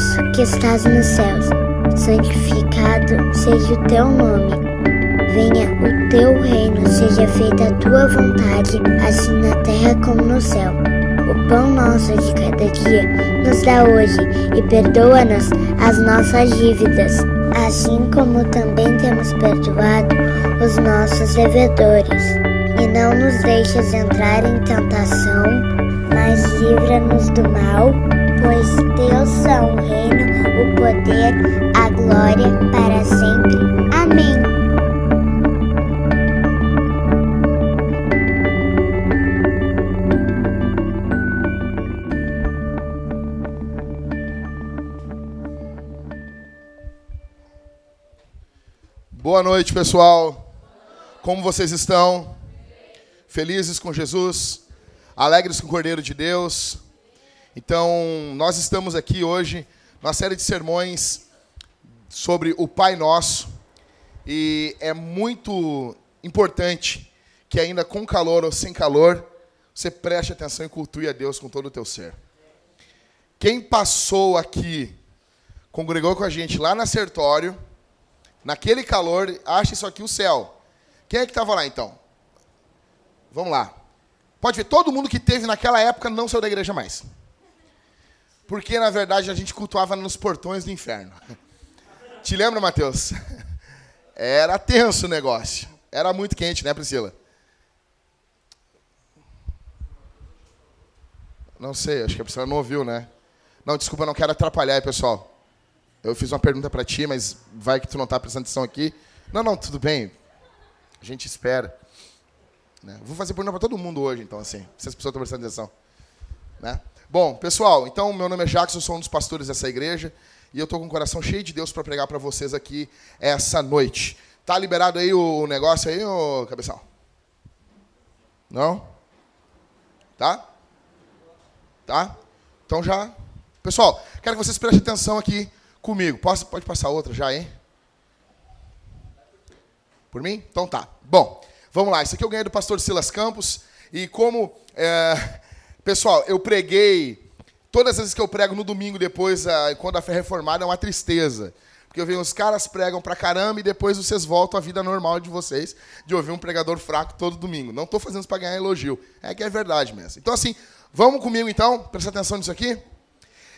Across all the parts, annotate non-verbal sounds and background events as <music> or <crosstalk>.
nosso que estás nos céus, santificado seja o teu nome. Venha o teu reino, seja feita a tua vontade, assim na terra como no céu. O pão nosso de cada dia nos dá hoje e perdoa-nos as nossas dívidas, assim como também temos perdoado os nossos devedores. E não nos deixes entrar em tentação, mas livra-nos do mal, pois teus são o reino, o poder, a glória para sempre. Amém. Boa noite, pessoal. Como vocês estão? Felizes com Jesus? Alegres com o Cordeiro de Deus? Então, nós estamos aqui hoje numa série de sermões sobre o Pai Nosso. E é muito importante que ainda com calor ou sem calor, você preste atenção e cultue a Deus com todo o teu ser. Quem passou aqui, congregou com a gente lá na Sertório, naquele calor, acha isso aqui o céu. Quem é que estava lá então? Vamos lá. Pode ver, todo mundo que teve naquela época não saiu da igreja mais. Porque, na verdade, a gente cultuava nos portões do inferno. <laughs> Te lembra, Mateus? <laughs> Era tenso o negócio. Era muito quente, né, Priscila? Não sei, acho que a Priscila não ouviu, né? Não, desculpa, não quero atrapalhar aí, pessoal. Eu fiz uma pergunta para ti, mas vai que tu não está prestando atenção aqui. Não, não, tudo bem. A gente espera. Né? Vou fazer pergunta para todo mundo hoje, então, assim, se as pessoas estão prestando atenção. Né? Bom, pessoal, então, meu nome é eu sou um dos pastores dessa igreja, e eu estou com o coração cheio de Deus para pregar para vocês aqui essa noite. Tá liberado aí o negócio aí, ô cabeção? Não? Tá? Tá? Então já. Pessoal, quero que vocês prestem atenção aqui comigo. Posso, pode passar outra já, hein? Por mim? Então tá. Bom, vamos lá. Isso aqui eu ganhei do pastor Silas Campos. E como. É, pessoal, eu preguei. Todas as vezes que eu prego no domingo, depois, quando a fé é reformada, é uma tristeza. Porque eu vejo os caras pregam pra caramba e depois vocês voltam à vida normal de vocês, de ouvir um pregador fraco todo domingo. Não estou fazendo isso para ganhar elogio. É que é verdade mesmo. Então, assim, vamos comigo então? Presta atenção nisso aqui.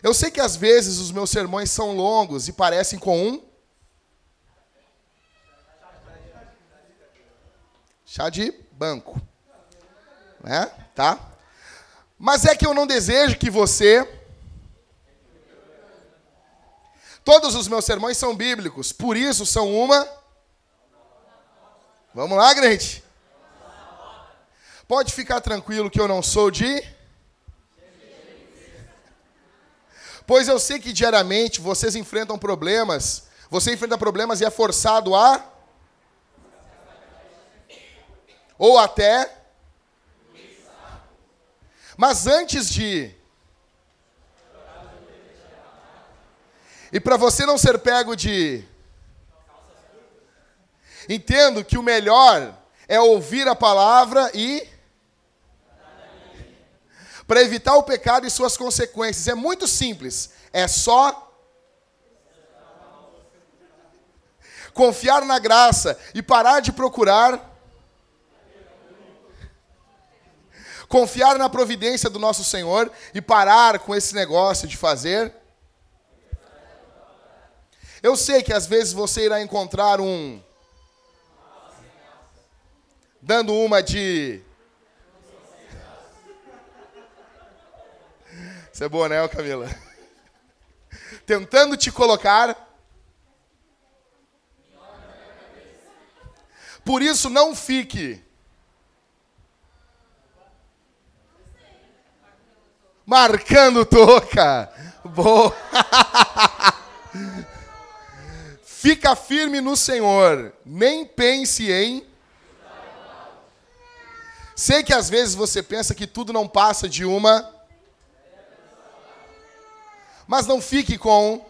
Eu sei que às vezes os meus sermões são longos e parecem com um. Chá de banco. Né? Tá? Mas é que eu não desejo que você. Todos os meus sermões são bíblicos, por isso são uma. Vamos lá, gente? Pode ficar tranquilo que eu não sou de. Pois eu sei que diariamente vocês enfrentam problemas, você enfrenta problemas e é forçado a. Ou até. Mas antes de. E para você não ser pego de. Entendo que o melhor é ouvir a palavra e para evitar o pecado e suas consequências. É muito simples. É só confiar na graça e parar de procurar. Confiar na providência do nosso Senhor e parar com esse negócio de fazer. Eu sei que às vezes você irá encontrar um. Dando uma de Isso é boa, né, Camila? Tentando te colocar. Por isso, não fique. Marcando toca. Boa. <laughs> Fica firme no Senhor. Nem pense em. Sei que às vezes você pensa que tudo não passa de uma mas não fique com.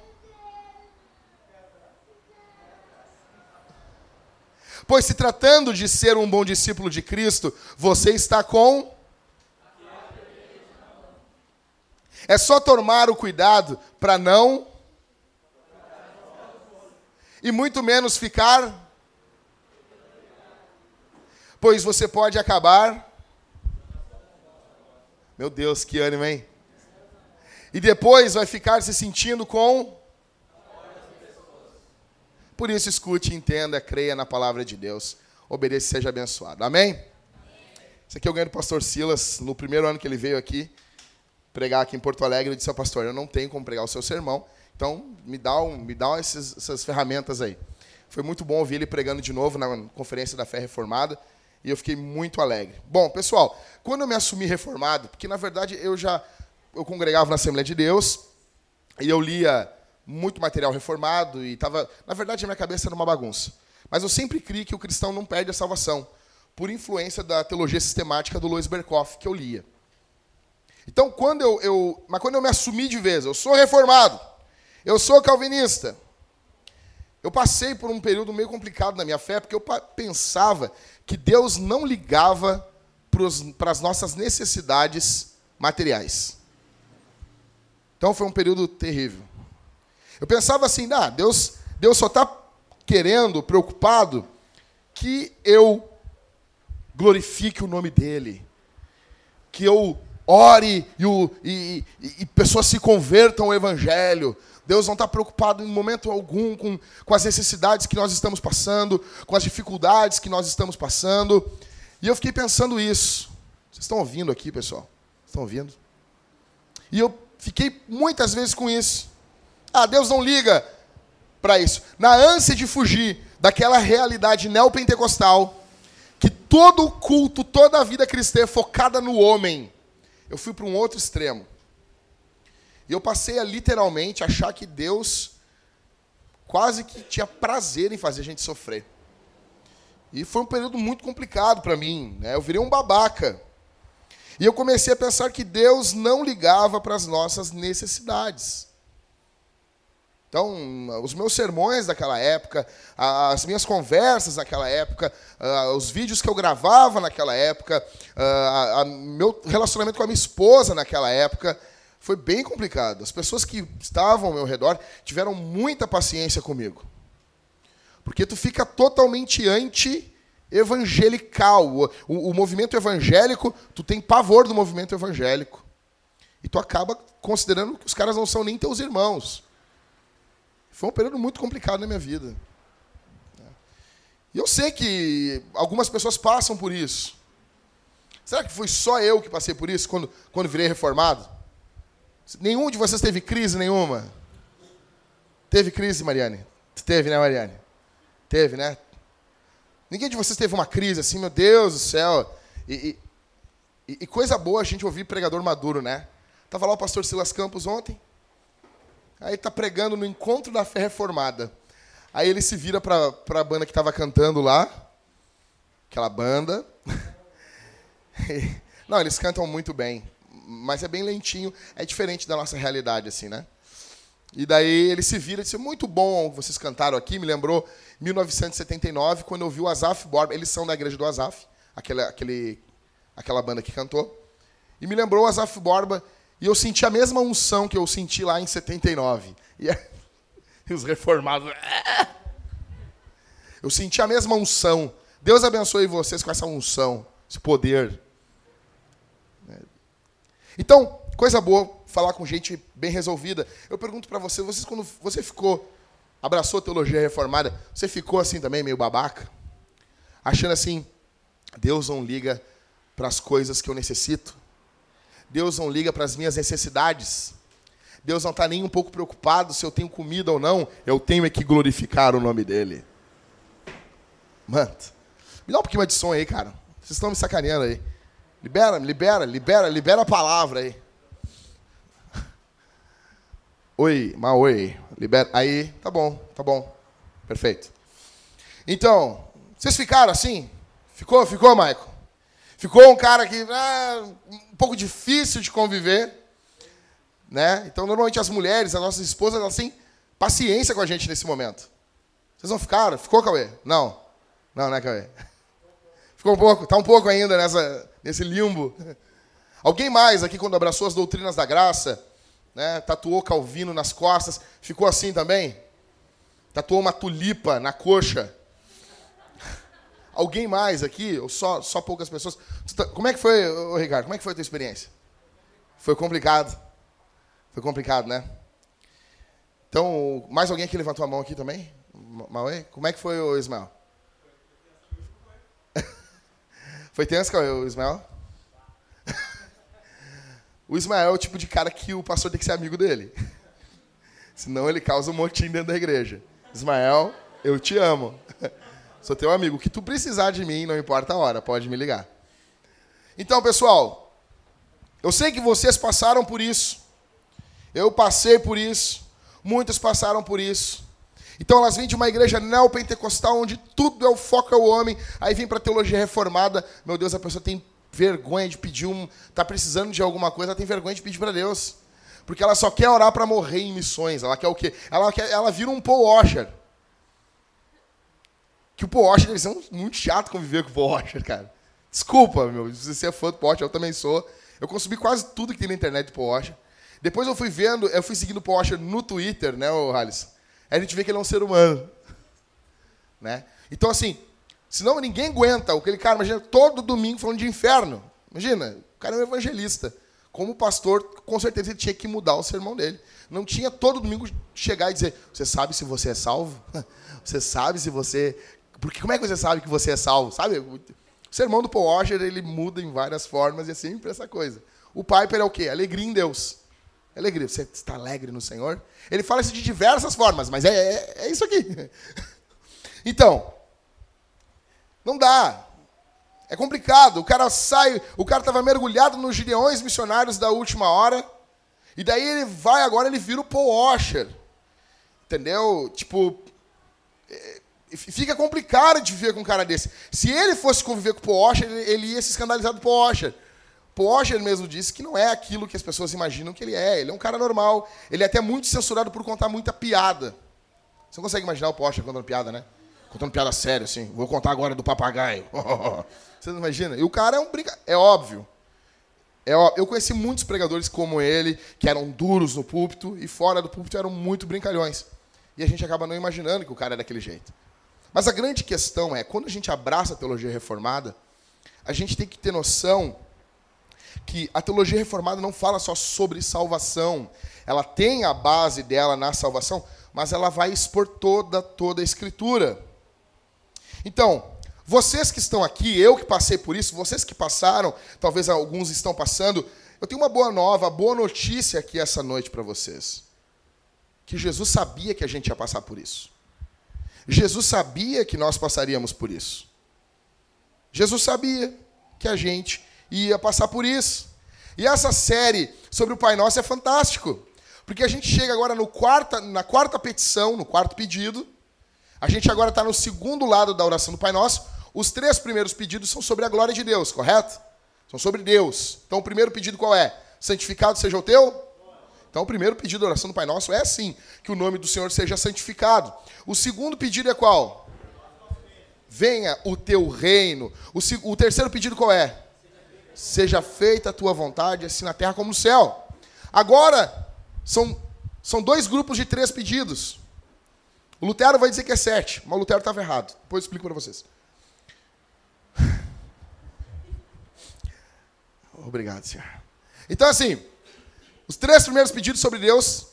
Pois se tratando de ser um bom discípulo de Cristo, você está com. É só tomar o cuidado para não. e muito menos ficar, pois você pode acabar. Meu Deus, que ânimo, hein? E depois vai ficar se sentindo com. Por isso, escute, entenda, creia na palavra de Deus. Obedeça e seja abençoado. Amém? Isso aqui eu ganhei do pastor Silas, no primeiro ano que ele veio aqui pregar aqui em Porto Alegre. Ele disse ao pastor: Eu não tenho como pregar o seu sermão, então me dá, um, me dá esses, essas ferramentas aí. Foi muito bom ouvir ele pregando de novo na conferência da Fé Reformada e eu fiquei muito alegre. Bom, pessoal, quando eu me assumi reformado, porque na verdade eu já eu congregava na Assembleia de Deus e eu lia muito material reformado e estava, na verdade, a minha cabeça era uma bagunça. Mas eu sempre criei que o cristão não perde a salvação, por influência da teologia sistemática do Louis Berkhoff, que eu lia. Então, quando eu, eu, mas quando eu me assumi de vez, eu sou reformado, eu sou calvinista, eu passei por um período meio complicado na minha fé, porque eu pensava que Deus não ligava para as nossas necessidades materiais. Então foi um período terrível. Eu pensava assim, ah, Deus, Deus só está querendo, preocupado, que eu glorifique o nome dele, que eu ore e, o, e, e, e pessoas se convertam ao Evangelho. Deus não está preocupado em momento algum com, com as necessidades que nós estamos passando, com as dificuldades que nós estamos passando. E eu fiquei pensando isso. Vocês estão ouvindo aqui, pessoal? Estão ouvindo? E eu fiquei muitas vezes com isso. Ah, Deus não liga para isso. Na ânsia de fugir daquela realidade neopentecostal, que todo culto, toda a vida cristã é focada no homem, eu fui para um outro extremo. E eu passei a literalmente achar que Deus quase que tinha prazer em fazer a gente sofrer. E foi um período muito complicado para mim. Né? Eu virei um babaca. E eu comecei a pensar que Deus não ligava para as nossas necessidades. Então, os meus sermões daquela época, as minhas conversas naquela época, os vídeos que eu gravava naquela época, meu relacionamento com a minha esposa naquela época, foi bem complicado. As pessoas que estavam ao meu redor tiveram muita paciência comigo. Porque tu fica totalmente anti-evangelical. O, o movimento evangélico, tu tem pavor do movimento evangélico. E tu acaba considerando que os caras não são nem teus irmãos. Foi um período muito complicado na minha vida. E eu sei que algumas pessoas passam por isso. Será que foi só eu que passei por isso quando, quando virei reformado? Nenhum de vocês teve crise nenhuma? Teve crise, Mariane? Teve, né, Mariane? Teve, né? Ninguém de vocês teve uma crise assim, meu Deus do céu. E, e, e coisa boa a gente ouvir pregador maduro, né? Tava lá o pastor Silas Campos ontem. Aí está pregando no encontro da fé reformada. Aí ele se vira para a banda que estava cantando lá. Aquela banda. <laughs> Não, eles cantam muito bem. Mas é bem lentinho. É diferente da nossa realidade, assim, né? E daí ele se vira e disse: Muito bom vocês cantaram aqui. Me lembrou 1979, quando eu vi o Azaf Borba. Eles são da igreja do Azaf, aquele, aquele, aquela banda que cantou. E me lembrou o Azaf Borba e eu senti a mesma unção que eu senti lá em 79. E, <laughs> e os reformados. É! Eu senti a mesma unção. Deus abençoe vocês com essa unção, esse poder. Então, coisa boa falar com gente bem resolvida. Eu pergunto para você, vocês quando você ficou abraçou a teologia reformada, você ficou assim também meio babaca, achando assim, Deus não liga para as coisas que eu necessito. Deus não liga para as minhas necessidades. Deus não está nem um pouco preocupado se eu tenho comida ou não. Eu tenho é que glorificar o nome dEle. Mano, me dá um pouquinho de som aí, cara. Vocês estão me sacaneando aí. Libera, libera, libera, libera a palavra aí. <laughs> Oi, mas oi. Libera. Aí, tá bom, tá bom. Perfeito. Então, vocês ficaram assim? Ficou, ficou, Maico? Ficou um cara que ah, um pouco difícil de conviver, né? Então normalmente as mulheres, as nossas esposas, elas têm paciência com a gente nesse momento. Vocês não ficaram? Ficou, Cauê? Não. Não, né, Cauê? <laughs> Ficou um pouco, tá um pouco ainda nessa nesse limbo. <laughs> Alguém mais aqui quando abraçou as doutrinas da graça, né, tatuou Calvino nas costas, ficou assim também? Tatuou uma tulipa na coxa. Alguém mais aqui? Ou só, só poucas pessoas? Tá, como é que foi, Ricardo? Como é que foi a tua experiência? Foi complicado. Foi complicado, né? Então, mais alguém aqui levantou a mão aqui também? Mauê? Como é que foi o Ismael? <laughs> foi tenso, o Ismael? <laughs> o Ismael é o tipo de cara que o pastor tem que ser amigo dele. <laughs> Senão ele causa um motim dentro da igreja. Ismael, eu te amo. Sou teu amigo. O que tu precisar de mim, não importa a hora, pode me ligar. Então, pessoal, eu sei que vocês passaram por isso. Eu passei por isso. Muitos passaram por isso. Então elas vêm de uma igreja neopentecostal onde tudo é o foco é o homem. Aí vem para teologia reformada. Meu Deus, a pessoa tem vergonha de pedir um, tá precisando de alguma coisa, ela tem vergonha de pedir para Deus. Porque ela só quer orar para morrer em missões. Ela quer o quê? Ela quer, ela vira um Paul Washer. Que o Washer deve ser muito chato conviver com o Washer, cara. Desculpa, meu, se você é fã do Washer, eu também sou. Eu consumi quase tudo que tem na internet do Washer. Depois eu fui vendo, eu fui seguindo o Washer no Twitter, né, Hallis? Aí a gente vê que ele é um ser humano. <laughs> Né? Então, assim, senão ninguém aguenta. Aquele cara, imagina, todo domingo falando de inferno. Imagina, o cara é um evangelista. Como pastor, com certeza ele tinha que mudar o sermão dele. Não tinha todo domingo chegar e dizer: Você sabe se você é salvo? <laughs> Você sabe se você porque como é que você sabe que você é salvo? Sabe? O sermão do Paul Washer, ele muda em várias formas e é sempre essa coisa. O Piper é o quê? Alegria em Deus. Alegria. Você está alegre no Senhor? Ele fala isso de diversas formas, mas é, é, é isso aqui. <laughs> Então, não dá. É complicado. O cara sai, o cara estava mergulhado nos gideões missionários da última hora, e daí ele vai agora, ele vira o Paul Washer. Entendeu? Tipo, fica complicado de viver com um cara desse. Se ele fosse conviver com o Porsche, ele, ele ia se escandalizar do Porsche. Porsche mesmo disse que não é aquilo que as pessoas imaginam que ele é. Ele é um cara normal. Ele é até muito censurado por contar muita piada. Você não consegue imaginar o Porsche contando piada, né? Contando piada séria, assim. Vou contar agora do papagaio. <laughs> Você não imagina? E o cara é um brinca... É óbvio. É óbvio. Eu conheci muitos pregadores como ele, que eram duros no púlpito, e fora do púlpito eram muito brincalhões. E a gente acaba não imaginando que o cara é daquele jeito. Mas a grande questão é, quando a gente abraça a teologia reformada, a gente tem que ter noção que a teologia reformada não fala só sobre salvação. Ela tem a base dela na salvação, mas ela vai expor toda toda a escritura. Então, vocês que estão aqui, eu que passei por isso, vocês que passaram, talvez alguns estão passando, eu tenho uma boa nova, boa notícia aqui essa noite para vocês. Que Jesus sabia que a gente ia passar por isso. Jesus sabia que nós passaríamos por isso. Jesus sabia que a gente ia passar por isso. E essa série sobre o Pai Nosso é fantástico, porque a gente chega agora no quarta, na quarta petição, no quarto pedido. A gente agora está no segundo lado da oração do Pai Nosso. Os três primeiros pedidos são sobre a glória de Deus, correto? São sobre Deus. Então o primeiro pedido qual é? Santificado seja o teu então, o primeiro pedido da oração do Pai Nosso é assim: que o nome do Senhor seja santificado. O segundo pedido é qual? Venha o teu reino. O, o terceiro pedido qual é? Seja feita a tua vontade, assim na terra como no céu. Agora, são, são dois grupos de três pedidos. O Lutero vai dizer que é sete, mas o Lutero estava errado. Depois eu explico para vocês. <laughs> Obrigado, Senhor. Então, assim, os três primeiros pedidos sobre Deus,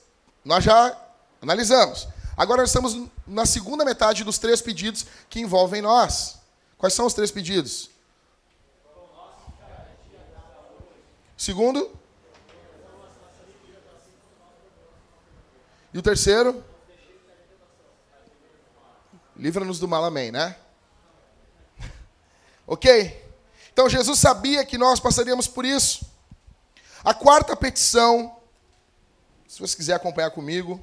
nós já analisamos. Agora nós estamos na segunda metade dos três pedidos que envolvem nós. Quais são os três pedidos? Segundo? E o terceiro? Livra-nos do mal, amém, né? <laughs> ok? Então Jesus sabia que nós passaríamos por isso. A quarta petição, se você quiser acompanhar comigo,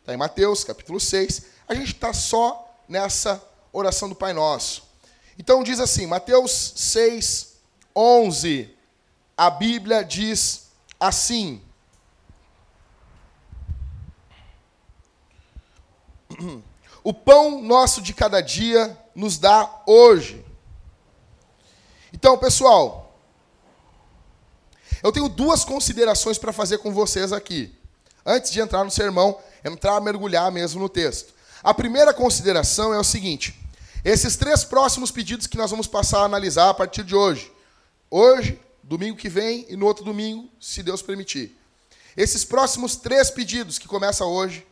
está em Mateus, capítulo 6. A gente está só nessa oração do Pai Nosso. Então diz assim, Mateus 6, 11. A Bíblia diz assim: O pão nosso de cada dia nos dá hoje. Então, pessoal, eu tenho duas considerações para fazer com vocês aqui. Antes de entrar no sermão, entrar, mergulhar mesmo no texto. A primeira consideração é o seguinte: esses três próximos pedidos que nós vamos passar a analisar a partir de hoje. Hoje, domingo que vem e no outro domingo, se Deus permitir. Esses próximos três pedidos que começam hoje,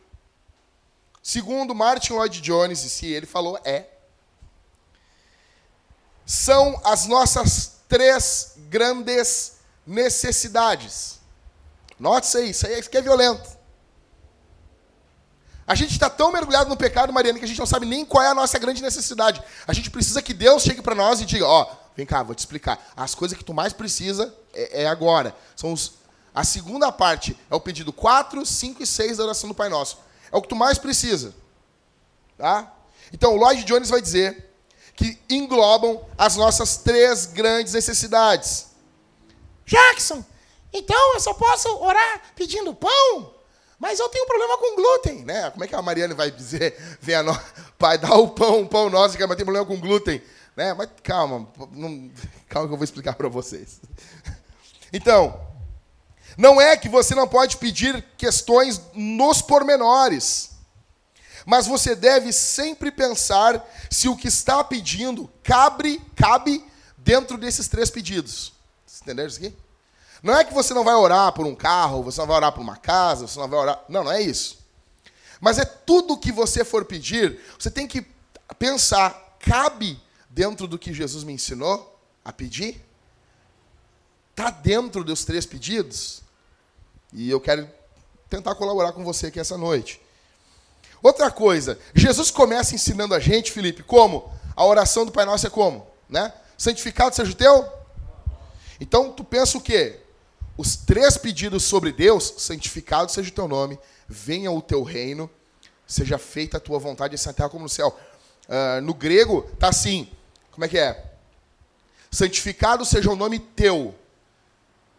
segundo Martin Lloyd Jones, e se ele falou é, são as nossas três grandes necessidades. Note isso aí, isso aí é violento. A gente está tão mergulhado no pecado, Mariana, que a gente não sabe nem qual é a nossa grande necessidade. A gente precisa que Deus chegue para nós e diga: Ó, oh, vem cá, vou te explicar. As coisas que tu mais precisa é, é agora. São os, a segunda parte é o pedido 4, 5 e 6 da oração do Pai Nosso. É o que tu mais precisa. Tá? Então, o Lloyd Jones vai dizer que englobam as nossas três grandes necessidades. Jackson, então eu só posso orar pedindo pão? Mas eu tenho problema com glúten, né? Como é que a Mariana vai dizer, vem a pai, dá o pão, o pão nosso, mas tem problema com glúten, né? Mas calma, não... calma que eu vou explicar para vocês. Então, não é que você não pode pedir questões nos pormenores, mas você deve sempre pensar se o que está pedindo cabe, cabe dentro desses três pedidos. Entenderam isso aqui? Não é que você não vai orar por um carro, você não vai orar por uma casa, você não vai orar. Não, não é isso. Mas é tudo que você for pedir, você tem que pensar, cabe dentro do que Jesus me ensinou a pedir? Está dentro dos três pedidos? E eu quero tentar colaborar com você aqui essa noite. Outra coisa, Jesus começa ensinando a gente, Felipe, como? A oração do Pai Nosso é como? Né? Santificado seja o teu? Então, tu pensa o quê? os três pedidos sobre Deus, santificado seja o teu nome, venha o teu reino, seja feita a tua vontade, assim na terra como no céu. Uh, no grego, tá assim, como é que é? Santificado seja o nome teu,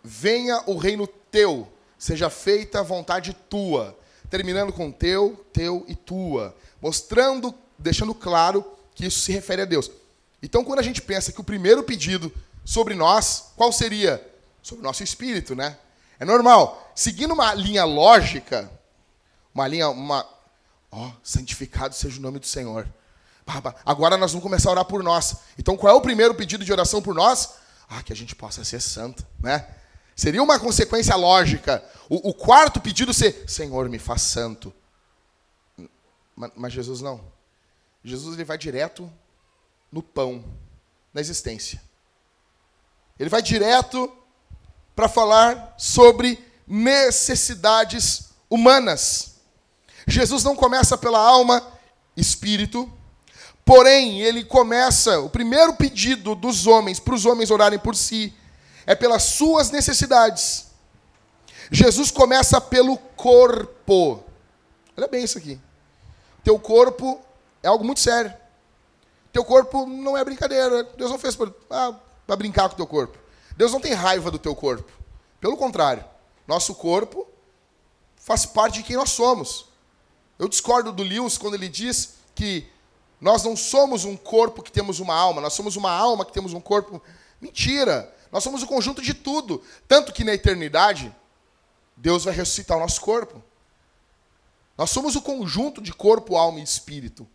venha o reino teu, seja feita a vontade tua. Terminando com teu, teu e tua. Mostrando, deixando claro que isso se refere a Deus. Então, quando a gente pensa que o primeiro pedido sobre nós, qual seria? sobre o nosso espírito, né? É normal. Seguindo uma linha lógica, uma linha, uma. Ó, oh, santificado seja o nome do Senhor. Agora nós vamos começar a orar por nós. Então, qual é o primeiro pedido de oração por nós? Ah, que a gente possa ser santo, né? Seria uma consequência lógica. O, o quarto pedido ser: Senhor, me faz santo. Mas, mas Jesus não. Jesus ele vai direto no pão, na existência. Ele vai direto para falar sobre necessidades humanas. Jesus não começa pela alma, espírito, porém, ele começa, o primeiro pedido dos homens, para os homens orarem por si, é pelas suas necessidades. Jesus começa pelo corpo. Olha bem isso aqui. Teu corpo é algo muito sério. Teu corpo não é brincadeira. Deus não fez para ah, brincar com o teu corpo. Deus não tem raiva do teu corpo. Pelo contrário, nosso corpo faz parte de quem nós somos. Eu discordo do Lewis quando ele diz que nós não somos um corpo que temos uma alma, nós somos uma alma que temos um corpo. Mentira! Nós somos o conjunto de tudo. Tanto que na eternidade, Deus vai ressuscitar o nosso corpo. Nós somos o conjunto de corpo, alma e espírito.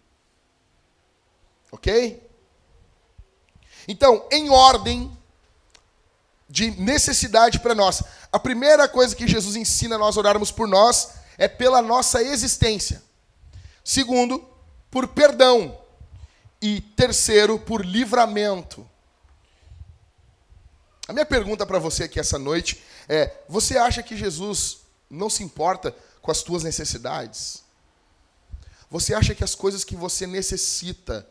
Ok? Então, em ordem de necessidade para nós. A primeira coisa que Jesus ensina a nós orarmos por nós é pela nossa existência. Segundo, por perdão. E terceiro, por livramento. A minha pergunta para você aqui essa noite é: você acha que Jesus não se importa com as tuas necessidades? Você acha que as coisas que você necessita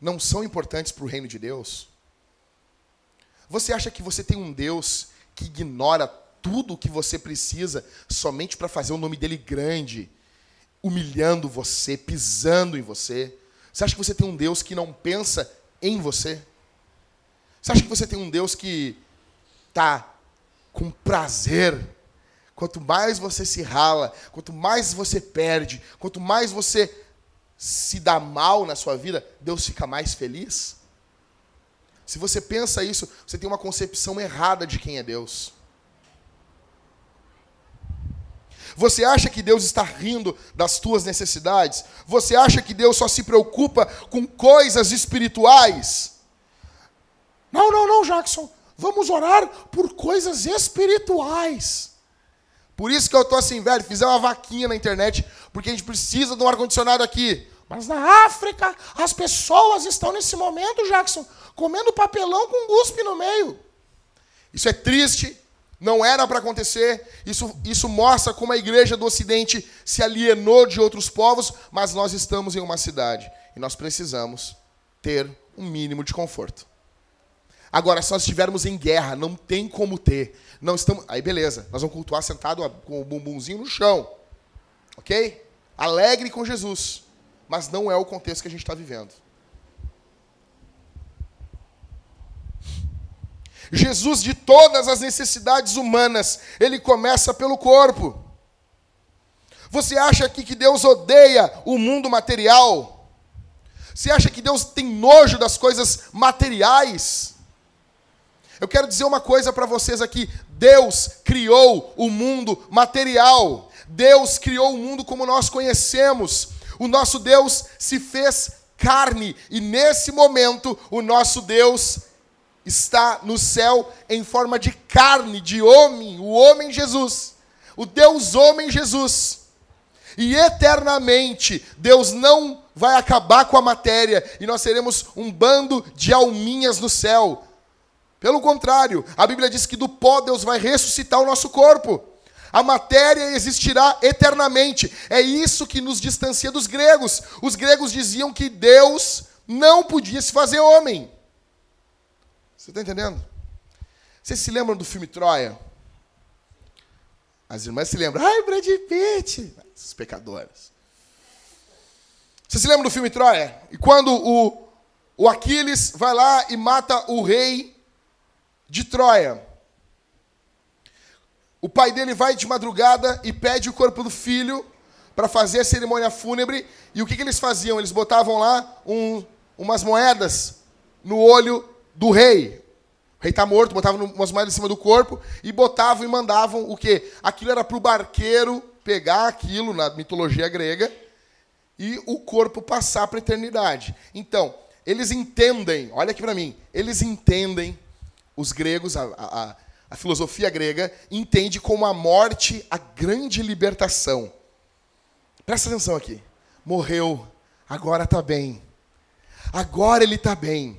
não são importantes para o reino de Deus? Você acha que você tem um Deus que ignora tudo o que você precisa somente para fazer o nome dele grande, humilhando você, pisando em você? Você acha que você tem um Deus que não pensa em você? Você acha que você tem um Deus que está com prazer? Quanto mais você se rala, quanto mais você perde, quanto mais você se dá mal na sua vida, Deus fica mais feliz? Se você pensa isso, você tem uma concepção errada de quem é Deus. Você acha que Deus está rindo das tuas necessidades? Você acha que Deus só se preocupa com coisas espirituais? Não, não, não, Jackson. Vamos orar por coisas espirituais. Por isso que eu tô assim, velho, fizer uma vaquinha na internet, porque a gente precisa de um ar-condicionado aqui. Mas na África, as pessoas estão nesse momento, Jackson, comendo papelão com guspe no meio. Isso é triste, não era para acontecer. Isso, isso mostra como a igreja do Ocidente se alienou de outros povos, mas nós estamos em uma cidade e nós precisamos ter um mínimo de conforto. Agora, se nós estivermos em guerra, não tem como ter. Não estamos. Aí, beleza. Nós vamos cultuar sentado com o bumbumzinho no chão. Ok? Alegre com Jesus. Mas não é o contexto que a gente está vivendo. Jesus, de todas as necessidades humanas, ele começa pelo corpo. Você acha que, que Deus odeia o mundo material? Você acha que Deus tem nojo das coisas materiais? Eu quero dizer uma coisa para vocês aqui: Deus criou o mundo material. Deus criou o mundo como nós conhecemos. O nosso Deus se fez carne e nesse momento o nosso Deus está no céu em forma de carne, de homem, o homem Jesus. O Deus homem Jesus. E eternamente Deus não vai acabar com a matéria e nós seremos um bando de alminhas no céu. Pelo contrário, a Bíblia diz que do pó Deus vai ressuscitar o nosso corpo. A matéria existirá eternamente. É isso que nos distancia dos gregos. Os gregos diziam que Deus não podia se fazer homem. Você está entendendo? Vocês se lembram do filme Troia? As irmãs se lembram. Ai, Brad Pitt! Esses pecadores. Você se lembra do filme Troia? E quando o, o Aquiles vai lá e mata o rei de Troia. O pai dele vai de madrugada e pede o corpo do filho para fazer a cerimônia fúnebre. E o que, que eles faziam? Eles botavam lá um, umas moedas no olho do rei. O rei está morto, botavam umas moedas em cima do corpo e botavam e mandavam o quê? Aquilo era para o barqueiro pegar aquilo na mitologia grega e o corpo passar para a eternidade. Então, eles entendem, olha aqui para mim, eles entendem os gregos, a, a, a filosofia grega, entende como a morte a grande libertação. Presta atenção aqui. Morreu, agora está bem. Agora ele está bem.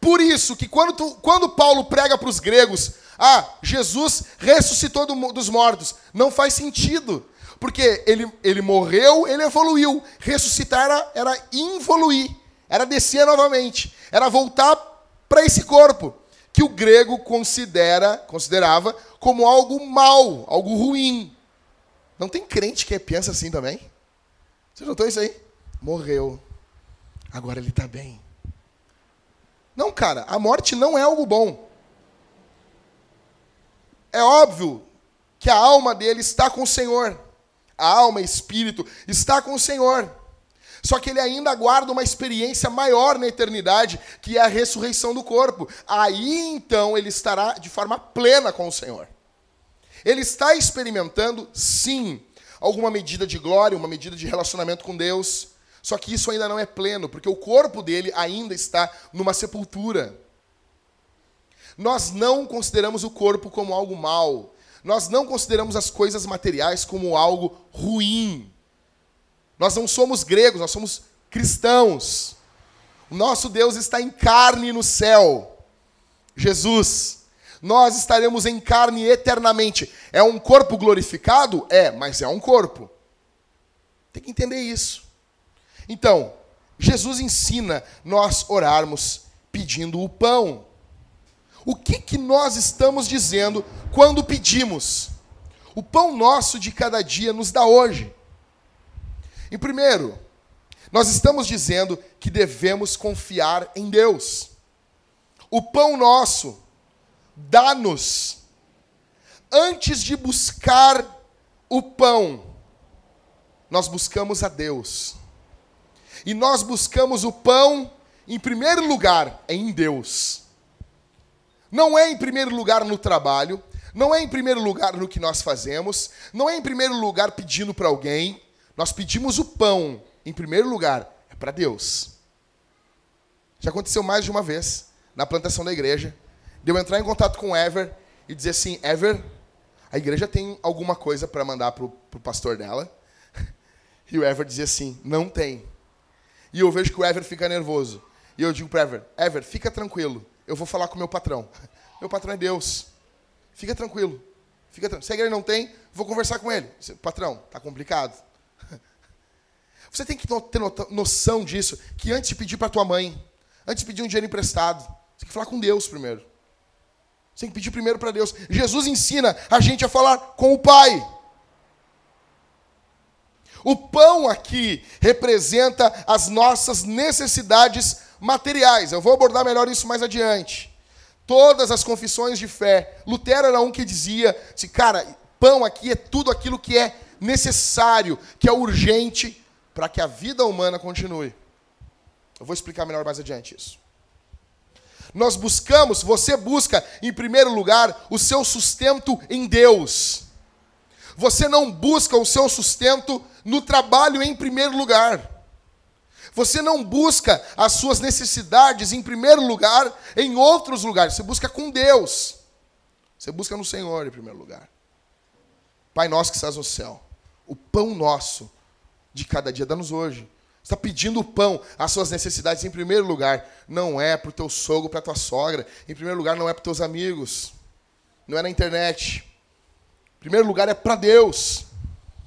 Por isso que quando, tu, quando Paulo prega para os gregos, ah, Jesus ressuscitou do, dos mortos, não faz sentido. Porque ele, ele morreu, ele evoluiu. Ressuscitar era, era involuir, era descer novamente, era voltar para esse corpo que o grego considera, considerava como algo mal, algo ruim. Não tem crente que pensa assim também? Você notou isso aí? Morreu. Agora ele está bem. Não, cara, a morte não é algo bom. É óbvio que a alma dele está com o Senhor. A alma, espírito, está com o Senhor. Só que ele ainda aguarda uma experiência maior na eternidade, que é a ressurreição do corpo. Aí então ele estará de forma plena com o Senhor. Ele está experimentando, sim, alguma medida de glória, uma medida de relacionamento com Deus. Só que isso ainda não é pleno, porque o corpo dele ainda está numa sepultura. Nós não consideramos o corpo como algo mal. Nós não consideramos as coisas materiais como algo ruim. Nós não somos gregos, nós somos cristãos. O nosso Deus está em carne no céu. Jesus. Nós estaremos em carne eternamente. É um corpo glorificado? É, mas é um corpo. Tem que entender isso. Então, Jesus ensina nós orarmos pedindo o pão. O que, que nós estamos dizendo quando pedimos? O pão nosso de cada dia nos dá hoje. Em primeiro, nós estamos dizendo que devemos confiar em Deus. O pão nosso dá-nos, antes de buscar o pão, nós buscamos a Deus. E nós buscamos o pão, em primeiro lugar, em Deus. Não é em primeiro lugar no trabalho, Não é em primeiro lugar no que nós fazemos, não é em primeiro lugar pedindo para alguém. Nós pedimos o pão, em primeiro lugar, é para Deus. Já aconteceu mais de uma vez na plantação da igreja, de eu entrar em contato com o Ever e dizer assim: Ever, a igreja tem alguma coisa para mandar para o pastor dela? <laughs> E o Ever dizia assim: Não tem. E eu vejo que o Ever fica nervoso. E eu digo para Ever: Ever, fica tranquilo, eu vou falar com o meu patrão. <laughs> Meu patrão é Deus. Fica tranquilo. Fica tranquilo. Se a igreja não tem, vou conversar com ele. Patrão, tá complicado. Você tem que ter noção disso, que antes de pedir para tua mãe, antes de pedir um dinheiro emprestado, você tem que falar com Deus primeiro. Você tem que pedir primeiro para Deus. Jesus ensina a gente a falar com o Pai. O pão aqui representa as nossas necessidades materiais. Eu vou abordar melhor isso mais adiante. Todas as confissões de fé. Lutero era um que dizia: assim, cara, pão aqui é tudo aquilo que é necessário, que é urgente para que a vida humana continue. Eu vou explicar melhor mais adiante isso. Nós buscamos, você busca, em primeiro lugar, o seu sustento em Deus. Você não busca o seu sustento no trabalho em primeiro lugar. Você não busca as suas necessidades em primeiro lugar em outros lugares. Você busca com Deus. Você busca no Senhor em primeiro lugar. Pai nosso que estás no céu, o pão nosso de cada dia dá-nos hoje. Você está pedindo o pão, as suas necessidades em primeiro lugar. Não é para o teu sogro, para a tua sogra. Em primeiro lugar, não é para os teus amigos. Não é na internet. Em primeiro lugar, é para Deus.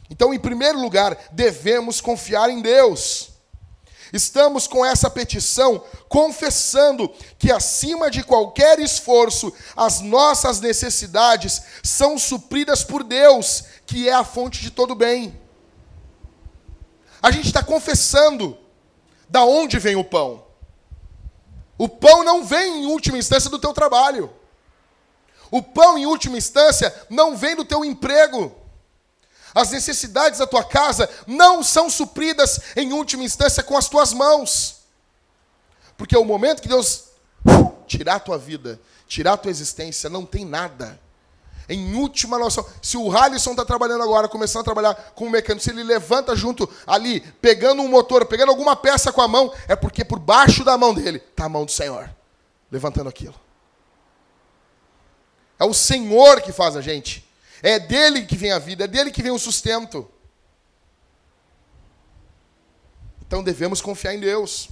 Então, em primeiro lugar, devemos confiar em Deus. Estamos com essa petição confessando que, acima de qualquer esforço, as nossas necessidades são supridas por Deus, que é a fonte de todo bem. A gente está confessando da onde vem o pão. O pão não vem, em última instância, do teu trabalho. O pão, em última instância, não vem do teu emprego. As necessidades da tua casa não são supridas em última instância com as tuas mãos. Porque o momento que Deus tirar a tua vida, tirar a tua existência, não tem nada. Em última noção, se o Halisson está trabalhando agora, começando a trabalhar com o mecânico, se ele levanta junto ali, pegando um motor, pegando alguma peça com a mão, é porque por baixo da mão dele está a mão do Senhor, levantando aquilo. É o Senhor que faz a gente. É dele que vem a vida, é dele que vem o sustento. Então devemos confiar em Deus.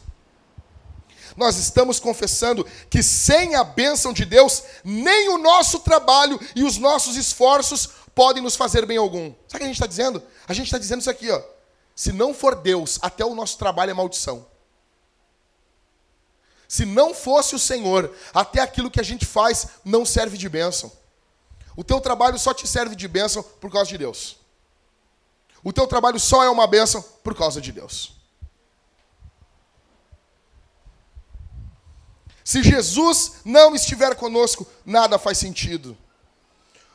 Nós estamos confessando que sem a bênção de Deus, nem o nosso trabalho e os nossos esforços podem nos fazer bem algum. Sabe o que a gente está dizendo? A gente está dizendo isso aqui, ó. Se não for Deus, até o nosso trabalho é maldição. Se não fosse o Senhor, até aquilo que a gente faz não serve de bênção. O teu trabalho só te serve de bênção por causa de Deus. O teu trabalho só é uma bênção por causa de Deus. Se Jesus não estiver conosco, nada faz sentido.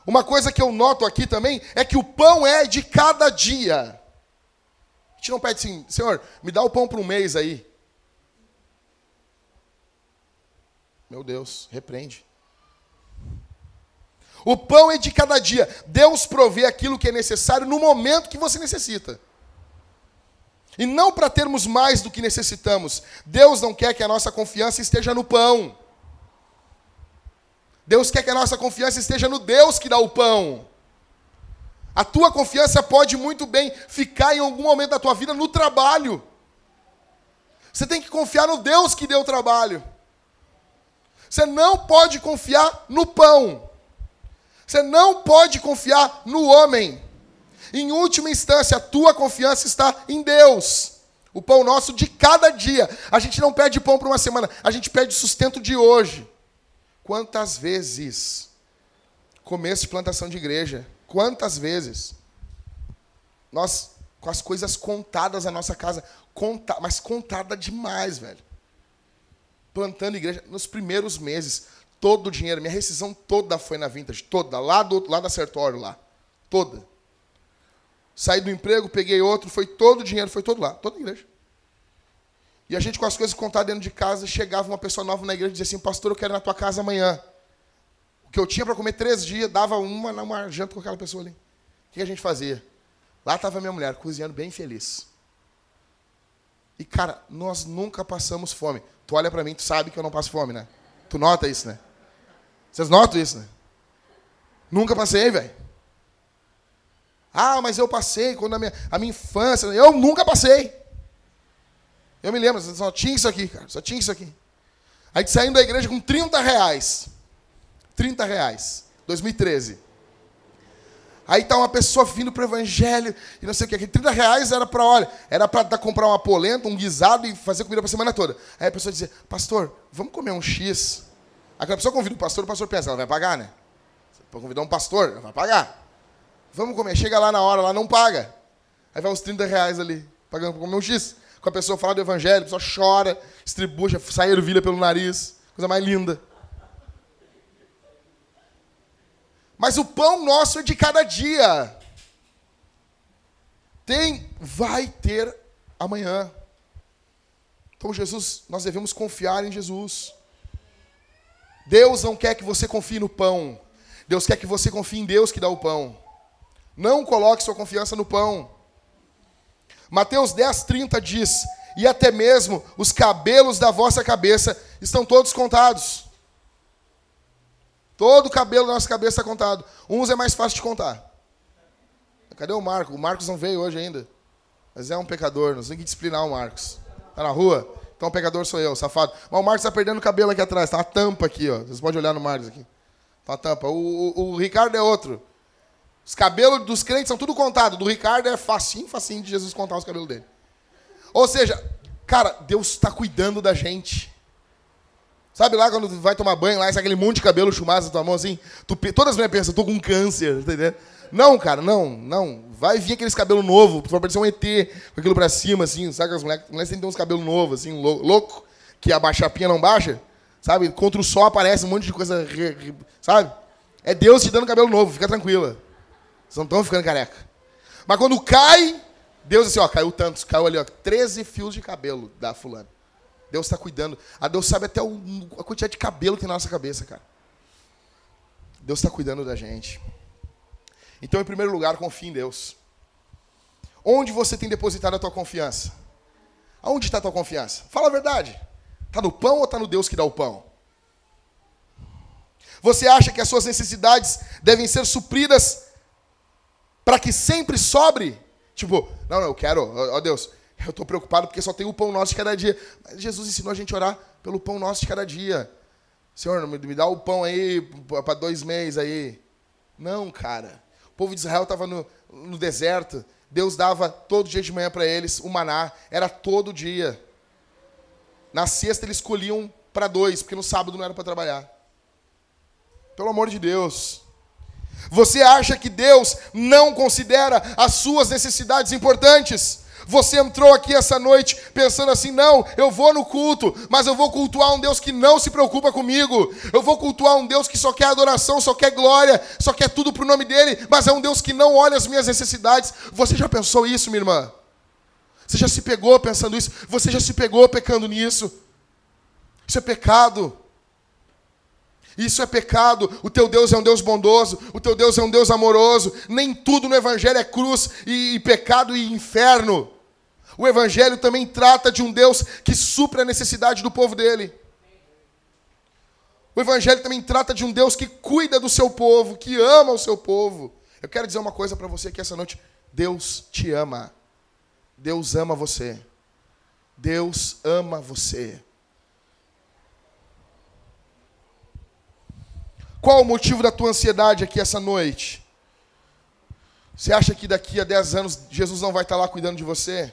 Uma coisa que eu noto aqui também é que o pão é de cada dia. A gente não pede assim, Senhor, me dá o pão para um mês aí. Meu Deus, repreende. O pão é de cada dia. Deus provê aquilo que é necessário no momento que você necessita. E não para termos mais do que necessitamos. Deus não quer que a nossa confiança esteja no pão. Deus quer que a nossa confiança esteja no Deus que dá o pão. A tua confiança pode muito bem ficar em algum momento da tua vida no trabalho. Você tem que confiar no Deus que deu o trabalho. Você não pode confiar no pão. Você não pode confiar no homem. Em última instância, a tua confiança está em Deus. O pão nosso de cada dia. A gente não pede pão para uma semana, a gente pede sustento de hoje. Quantas vezes? Começo de plantação de igreja. Quantas vezes? Nós, com as coisas contadas na nossa casa, conta, mas contada demais, velho. Plantando igreja nos primeiros meses todo o dinheiro, minha rescisão toda foi na Vintage, toda, lá do lá da Sertório lá, toda. Saí do emprego, peguei outro, foi todo o dinheiro, foi todo lá, toda a igreja. E a gente com as coisas contadas dentro de casa, chegava uma pessoa nova na igreja e dizia assim, pastor, eu quero ir na tua casa amanhã. O que eu tinha para comer três dias, dava uma numa janta com aquela pessoa ali. O que a gente fazia? Lá estava minha mulher, cozinhando bem feliz. E, cara, nós nunca passamos fome. Tu olha para mim, tu sabe que eu não passo fome, né? Tu nota isso, né? Vocês notam isso, né? Nunca passei, velho. Ah, mas eu passei quando a minha, a minha infância. Eu nunca passei. Eu me lembro, só tinha isso aqui, cara. Só tinha isso aqui. A gente saindo da igreja com 30 reais. 30 reais. 2013. Aí tá uma pessoa vindo para o evangelho e não sei o que. 30 reais era para, olha, era para comprar uma polenta, um guisado e fazer comida para semana toda. Aí a pessoa dizia, pastor, vamos comer um X. Aquela pessoa convida o pastor, o pastor pensa, ela vai pagar, né? Para convidar um pastor, ela vai pagar. Vamos comer. Chega lá na hora, lá não paga. Aí vai uns 30 reais ali, pagando para comer um X. Com a pessoa fala do evangelho, a pessoa chora, estribucha, sai ervilha pelo nariz. Coisa mais linda. Mas o pão nosso é de cada dia. Tem, vai ter amanhã. Então, Jesus, nós devemos confiar em Jesus. Deus não quer que você confie no pão. Deus quer que você confie em Deus que dá o pão. Não coloque sua confiança no pão. Mateus 10, 30 diz: E até mesmo os cabelos da vossa cabeça estão todos contados. Todo o cabelo da nossa cabeça está contado. Uns é mais fácil de contar. Cadê o Marcos? O Marcos não veio hoje ainda. Mas é um pecador, nós temos que disciplinar o Marcos. Está na rua? Então o pecador sou eu, safado. Mas o Marcos está perdendo o cabelo aqui atrás. Está uma tampa aqui, ó. Vocês podem olhar no Marcos aqui. Está uma tampa. O, o, o Ricardo é outro. Os cabelos dos crentes são tudo contado. Do Ricardo é facinho, facinho de Jesus contar os cabelos dele. Ou seja, cara, Deus está cuidando da gente. Sabe lá quando vai tomar banho, lá, aquele monte de cabelo chumaço na tua mão assim? Tu, todas as mulheres pensam, tô com câncer, tá entendendo? Não, cara, não, não. Vai vir aqueles cabelos novos, tu vai parecer um ET com aquilo pra cima, assim, sabe? As mulheres, as mulheres têm uns cabelos novos, assim, louco, que a bachapinha não baixa, sabe? Contra o sol aparece um monte de coisa, sabe? É Deus te dando cabelo novo, fica tranquila. Vocês não estão ficando careca. Mas quando cai, Deus assim, ó, caiu tantos, caiu ali, ó, 13 fios de cabelo da fulana. Deus está cuidando. A Deus sabe até o, a quantidade de cabelo que tem na nossa cabeça, cara. Deus está cuidando da gente. Então, em primeiro lugar, confie em Deus. Onde você tem depositado a tua confiança? Aonde está a tua confiança? Fala a verdade. Está no pão ou está no Deus que dá o pão? Você acha que as suas necessidades devem ser supridas para que sempre sobre. Tipo, não, não, eu quero, ó Deus, eu estou preocupado porque só tem o pão nosso de cada dia. Mas Jesus ensinou a gente a orar pelo pão nosso de cada dia. Senhor, me dá o pão aí para dois meses aí. Não, cara. O povo de Israel estava no, no deserto. Deus dava todo dia de manhã para eles o maná. Era todo dia. Na sexta eles escolhiam para dois, porque no sábado não era para trabalhar. Pelo amor de Deus. Você acha que Deus não considera as suas necessidades importantes? Você entrou aqui essa noite pensando assim: não, eu vou no culto, mas eu vou cultuar um Deus que não se preocupa comigo. Eu vou cultuar um Deus que só quer adoração, só quer glória, só quer tudo para o nome dele, mas é um Deus que não olha as minhas necessidades. Você já pensou isso, minha irmã? Você já se pegou pensando isso? Você já se pegou pecando nisso? Isso é pecado. Isso é pecado. O teu Deus é um Deus bondoso. O teu Deus é um Deus amoroso. Nem tudo no Evangelho é cruz e, e pecado e inferno. O Evangelho também trata de um Deus que supre a necessidade do povo dele. O Evangelho também trata de um Deus que cuida do seu povo, que ama o seu povo. Eu quero dizer uma coisa para você aqui essa noite: Deus te ama. Deus ama você. Deus ama você. Qual o motivo da tua ansiedade aqui essa noite? Você acha que daqui a 10 anos Jesus não vai estar lá cuidando de você?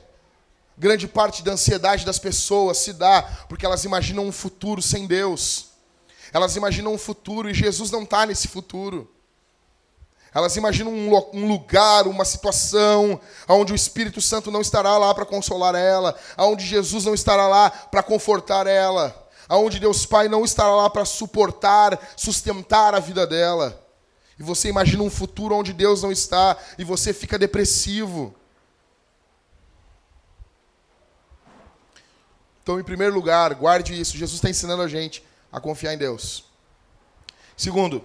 Grande parte da ansiedade das pessoas se dá porque elas imaginam um futuro sem Deus. Elas imaginam um futuro e Jesus não está nesse futuro. Elas imaginam um lugar, uma situação, onde o Espírito Santo não estará lá para consolar ela, onde Jesus não estará lá para confortar ela aonde Deus Pai não estará lá para suportar, sustentar a vida dela. E você imagina um futuro onde Deus não está e você fica depressivo. Então, em primeiro lugar, guarde isso. Jesus está ensinando a gente a confiar em Deus. Segundo,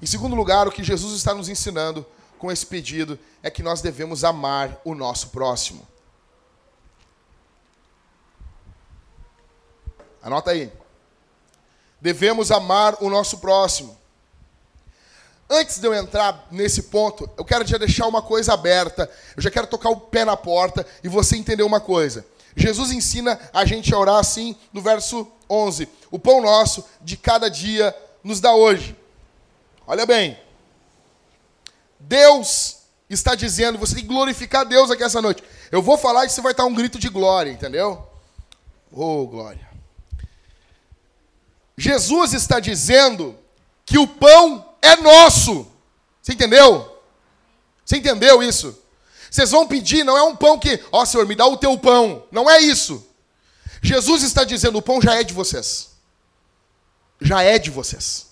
Em segundo lugar, o que Jesus está nos ensinando com esse pedido é que nós devemos amar o nosso próximo. Anota aí. Devemos amar o nosso próximo. Antes de eu entrar nesse ponto, eu quero já deixar uma coisa aberta. Eu já quero tocar o pé na porta e você entender uma coisa. Jesus ensina a gente a orar assim no verso 11: O pão nosso de cada dia nos dá hoje. Olha bem. Deus está dizendo, você tem que glorificar Deus aqui essa noite. Eu vou falar e você vai estar um grito de glória, entendeu? Oh, glória. Jesus está dizendo que o pão é nosso. Você entendeu? Você entendeu isso? Vocês vão pedir, não é um pão que, ó oh, Senhor, me dá o teu pão. Não é isso. Jesus está dizendo, o pão já é de vocês. Já é de vocês.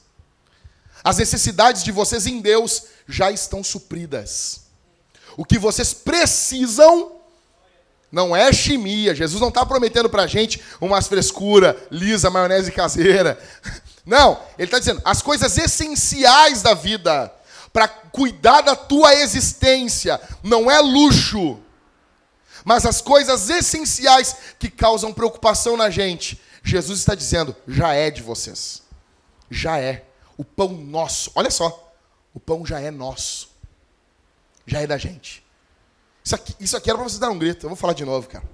As necessidades de vocês em Deus já estão supridas. O que vocês precisam não é chimia. Jesus não está prometendo para a gente umas frescura, lisa, maionese caseira. <laughs> Não, ele está dizendo as coisas essenciais da vida para cuidar da tua existência não é luxo, mas as coisas essenciais que causam preocupação na gente. Jesus está dizendo, já é de vocês. Já é. O pão nosso. Olha só. O pão já é nosso. Já é da gente. Isso aqui, isso aqui era para vocês dar um grito. Eu vou falar de novo, cara.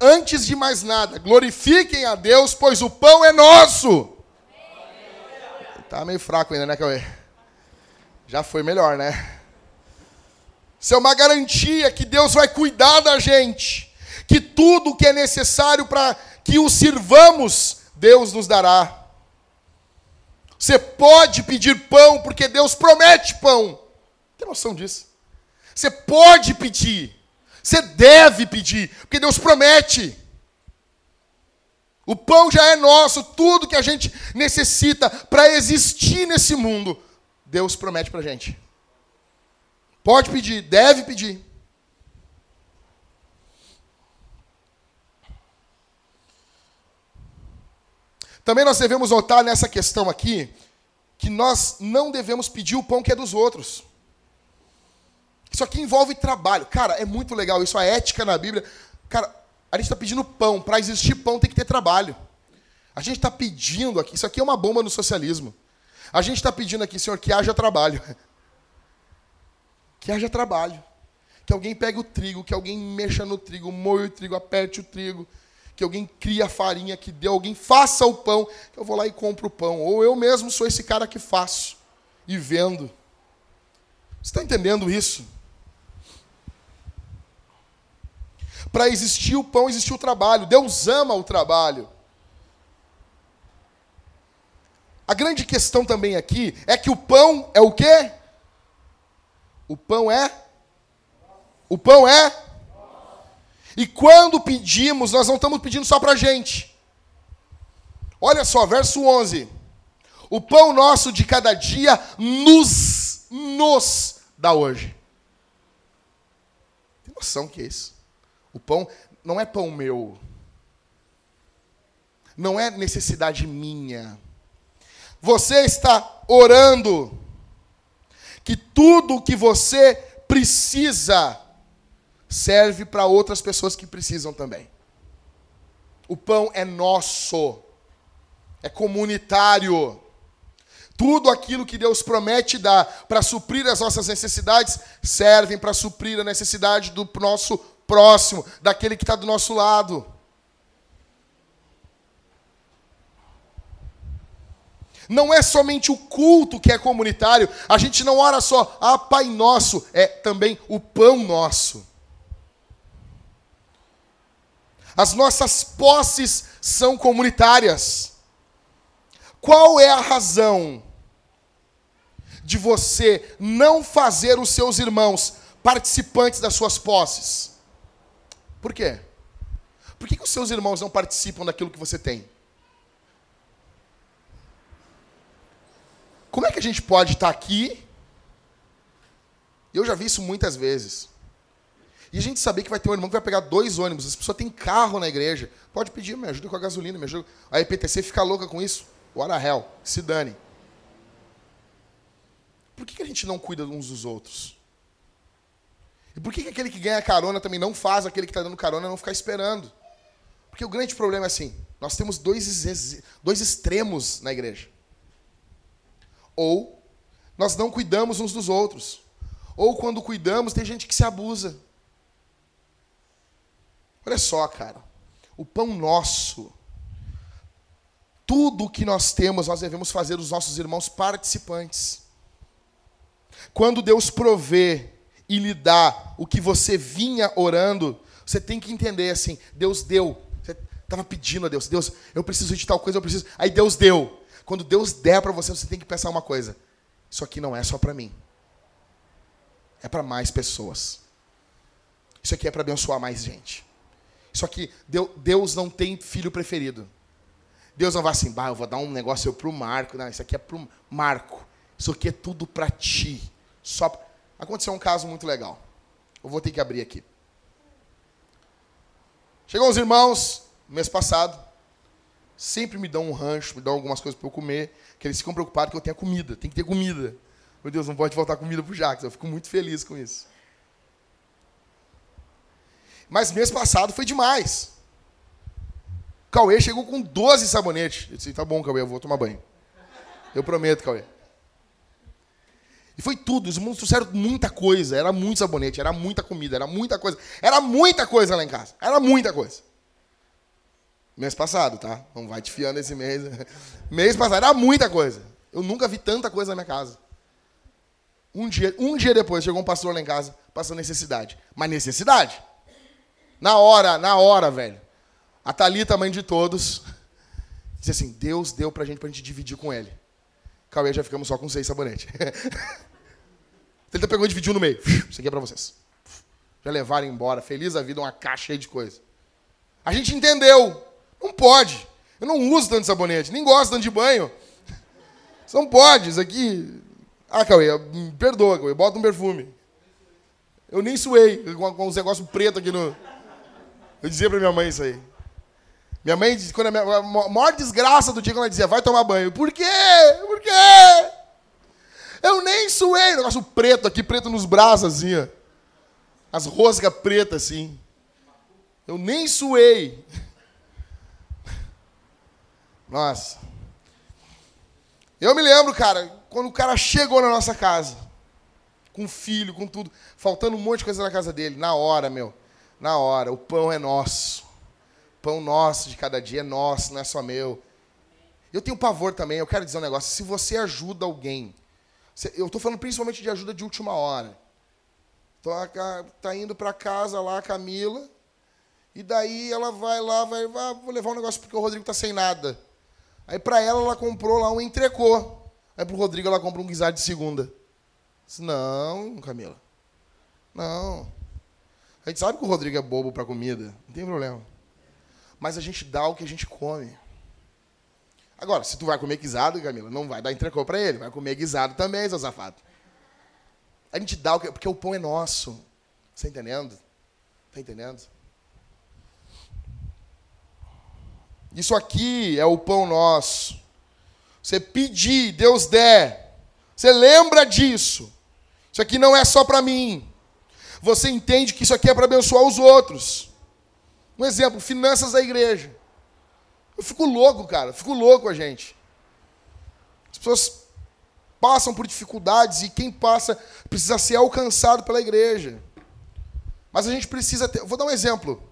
Antes de mais nada, glorifiquem a Deus, pois o pão é nosso. Tá meio fraco ainda, né, Cauê? Já foi melhor, né? Isso é uma garantia que Deus vai cuidar da gente. Que tudo que é necessário para que o sirvamos, Deus nos dará. Você pode pedir pão, porque Deus promete pão. Tem noção disso? Você pode pedir. Você deve pedir, porque Deus promete. O pão já é nosso, tudo que a gente necessita para existir nesse mundo, Deus promete para a gente. Pode pedir, deve pedir. Também nós devemos notar nessa questão aqui que nós não devemos pedir o pão que é dos outros. Isso aqui envolve trabalho. Cara, é muito legal isso, a ética na Bíblia. Cara, a gente está pedindo pão. Para existir pão tem que ter trabalho. A gente está pedindo aqui, isso aqui é uma bomba no socialismo. A gente está pedindo aqui, Senhor, que haja trabalho. <laughs> Que haja trabalho. Que alguém pegue o trigo, que alguém mexa no trigo, moe o trigo, aperte o trigo, que alguém crie a farinha, que dê, alguém faça o pão, que eu vou lá e compro o pão. Ou eu mesmo sou esse cara que faço e vendo. Você está entendendo isso? Para existir o pão, existiu o trabalho. Deus ama o trabalho. A grande questão também aqui é que o pão é o quê? O pão é? O pão é? E quando pedimos, nós não estamos pedindo só para a gente. Olha só, verso 11. O pão nosso de cada dia nos, nos dá hoje. Tem noção que é isso? O pão não é pão meu. Não é necessidade minha. Você está orando que tudo o que você precisa serve para outras pessoas que precisam também. O pão é nosso, é comunitário. Tudo aquilo que Deus promete dar para suprir as nossas necessidades servem para suprir a necessidade do nosso próximo, daquele que está do nosso lado. Não é somente o culto que é comunitário, a gente não ora só, ah, Pai Nosso, é também o pão nosso. As nossas posses são comunitárias. Qual é a razão de você não fazer os seus irmãos participantes das suas posses? Por quê? Por que, que os seus irmãos não participam daquilo que você tem? Como é que a gente pode estar aqui? Eu já vi isso muitas vezes. E a gente saber que vai ter um irmão que vai pegar dois ônibus. As pessoas têm carro na igreja. Pode pedir, me ajuda com a gasolina, me ajuda. A EPTC fica louca com isso. what the hell, se dane. Por que, que a gente não cuida uns dos outros? E por que, que aquele que ganha carona também não faz aquele que está dando carona não ficar esperando? Porque o grande problema é assim: nós temos dois, dois extremos na igreja. Ou nós não cuidamos uns dos outros. Ou quando cuidamos, tem gente que se abusa. Olha só, cara. O pão nosso. Tudo o que nós temos, nós devemos fazer os nossos irmãos participantes. Quando Deus provê e lhe dá o que você vinha orando, você tem que entender assim: Deus deu. Você estava pedindo a Deus: Deus, eu preciso de tal coisa, eu preciso. Aí Deus deu. Quando Deus der para você, você tem que pensar uma coisa: Isso aqui não é só para mim, é para mais pessoas. Isso aqui é para abençoar mais gente. Isso aqui, Deus não tem filho preferido. Deus não vai assim, bah, eu vou dar um negócio para o Marco. Não, isso aqui é para o Marco. Isso aqui é tudo para ti. Só Aconteceu um caso muito legal. Eu vou ter que abrir aqui. Chegou os irmãos, mês passado, sempre me dão um rancho, me dão algumas coisas para eu comer, que eles ficam preocupados que eu tenha comida, tem que ter comida. Meu Deus, não pode faltar comida para o Jacques, eu fico muito feliz com isso. Mas mês passado foi demais. Cauê chegou com 12 sabonetes. Eu disse, tá bom, Cauê, eu vou tomar banho. Eu prometo, Cauê. E foi tudo. Os irmãos trouxeram muita coisa. Era muito sabonete, era muita comida, era muita coisa. Era muita coisa lá em casa. Era muita coisa. Mês passado, tá? Não vai te fiando esse mês. <laughs> mês passado, era muita coisa. Eu nunca vi tanta coisa na minha casa. Um dia, um dia depois, chegou um pastor lá em casa, passando necessidade. Mas necessidade. Na hora, na hora, velho. A Thalita, mãe de todos, <laughs> disse assim: Deus deu pra gente, pra gente dividir com ele. Cauê, já ficamos só com seis sabonetes. <laughs> Ele pegou e dividiu no meio. Isso aqui é para vocês. Já levaram embora, feliz a vida, uma caixa cheia de coisa. A gente entendeu. Não pode. Eu não uso tanto sabonete, nem gosto tanto de banho. Isso não pode, isso aqui. Ah, Cauê, perdoa, Cauê, bota um perfume. Eu nem suei com, com uns negócios preto aqui no. Eu dizia pra minha mãe isso aí. Minha mãe, quando a, minha, a maior desgraça do dia, quando ela dizia, vai tomar banho. Por quê? Por quê? Eu nem suei. Negócio preto aqui, preto nos braços, assim, ó. As roscas pretas, assim. Eu nem suei. <laughs> Nossa. Eu me lembro, cara, quando o cara chegou na nossa casa, com filho, com tudo, faltando um monte de coisa na casa dele, na hora, meu. Na hora, o pão é nosso. Pão nosso de cada dia é nosso, não é só meu. Eu tenho pavor também, eu quero dizer um negócio. Se você ajuda alguém eu estou falando principalmente de ajuda de última hora. Está tá indo para casa lá a Camila, e daí ela vai lá, vai, vai vou levar um negócio porque o Rodrigo está sem nada. Aí para ela, ela comprou lá um entrecô. Aí para o Rodrigo, ela compra um guisado de segunda. Disse, não, Camila. Não. A gente sabe que o Rodrigo é bobo para comida. Não tem problema. Mas a gente dá o que a gente come. Agora, se tu vai comer guisado, Camila, não vai dar entrecô para ele. Vai comer guisado também, seu safado. A gente dá o que... Porque o pão é nosso. Você tá entendendo? Tá entendendo? Isso aqui é o pão nosso. Você pedir, Deus der. Você lembra disso. Isso aqui não é só para mim. Você entende que isso aqui é para abençoar os outros. Um exemplo, finanças da igreja. Eu fico louco, cara. Fico louco a gente. As pessoas passam por dificuldades e quem passa precisa ser alcançado pela igreja. Mas a gente precisa ter. Vou dar um exemplo.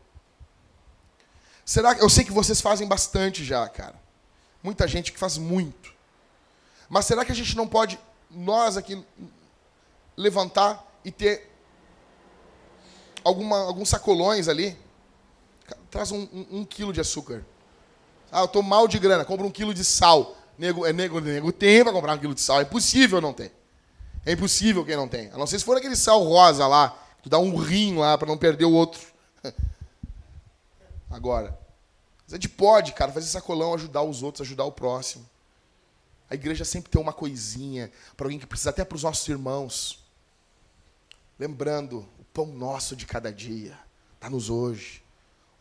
Será que eu sei que vocês fazem bastante já, cara? Muita gente que faz muito. Mas será que a gente não pode nós aqui levantar e ter alguma, alguns sacolões ali? Traz um, um, um quilo de açúcar. Ah, eu estou mal de grana, compra um quilo de sal. Nego, é, nego, nego tem para comprar um quilo de sal. É impossível não ter. É impossível quem não tem. A não ser se for aquele sal rosa lá, que dá um rim lá para não perder o outro. <laughs> Agora, a gente pode, cara, fazer sacolão, ajudar os outros, ajudar o próximo. A igreja sempre tem uma coisinha para alguém que precisa, até para os nossos irmãos. Lembrando, o pão nosso de cada dia está nos hoje.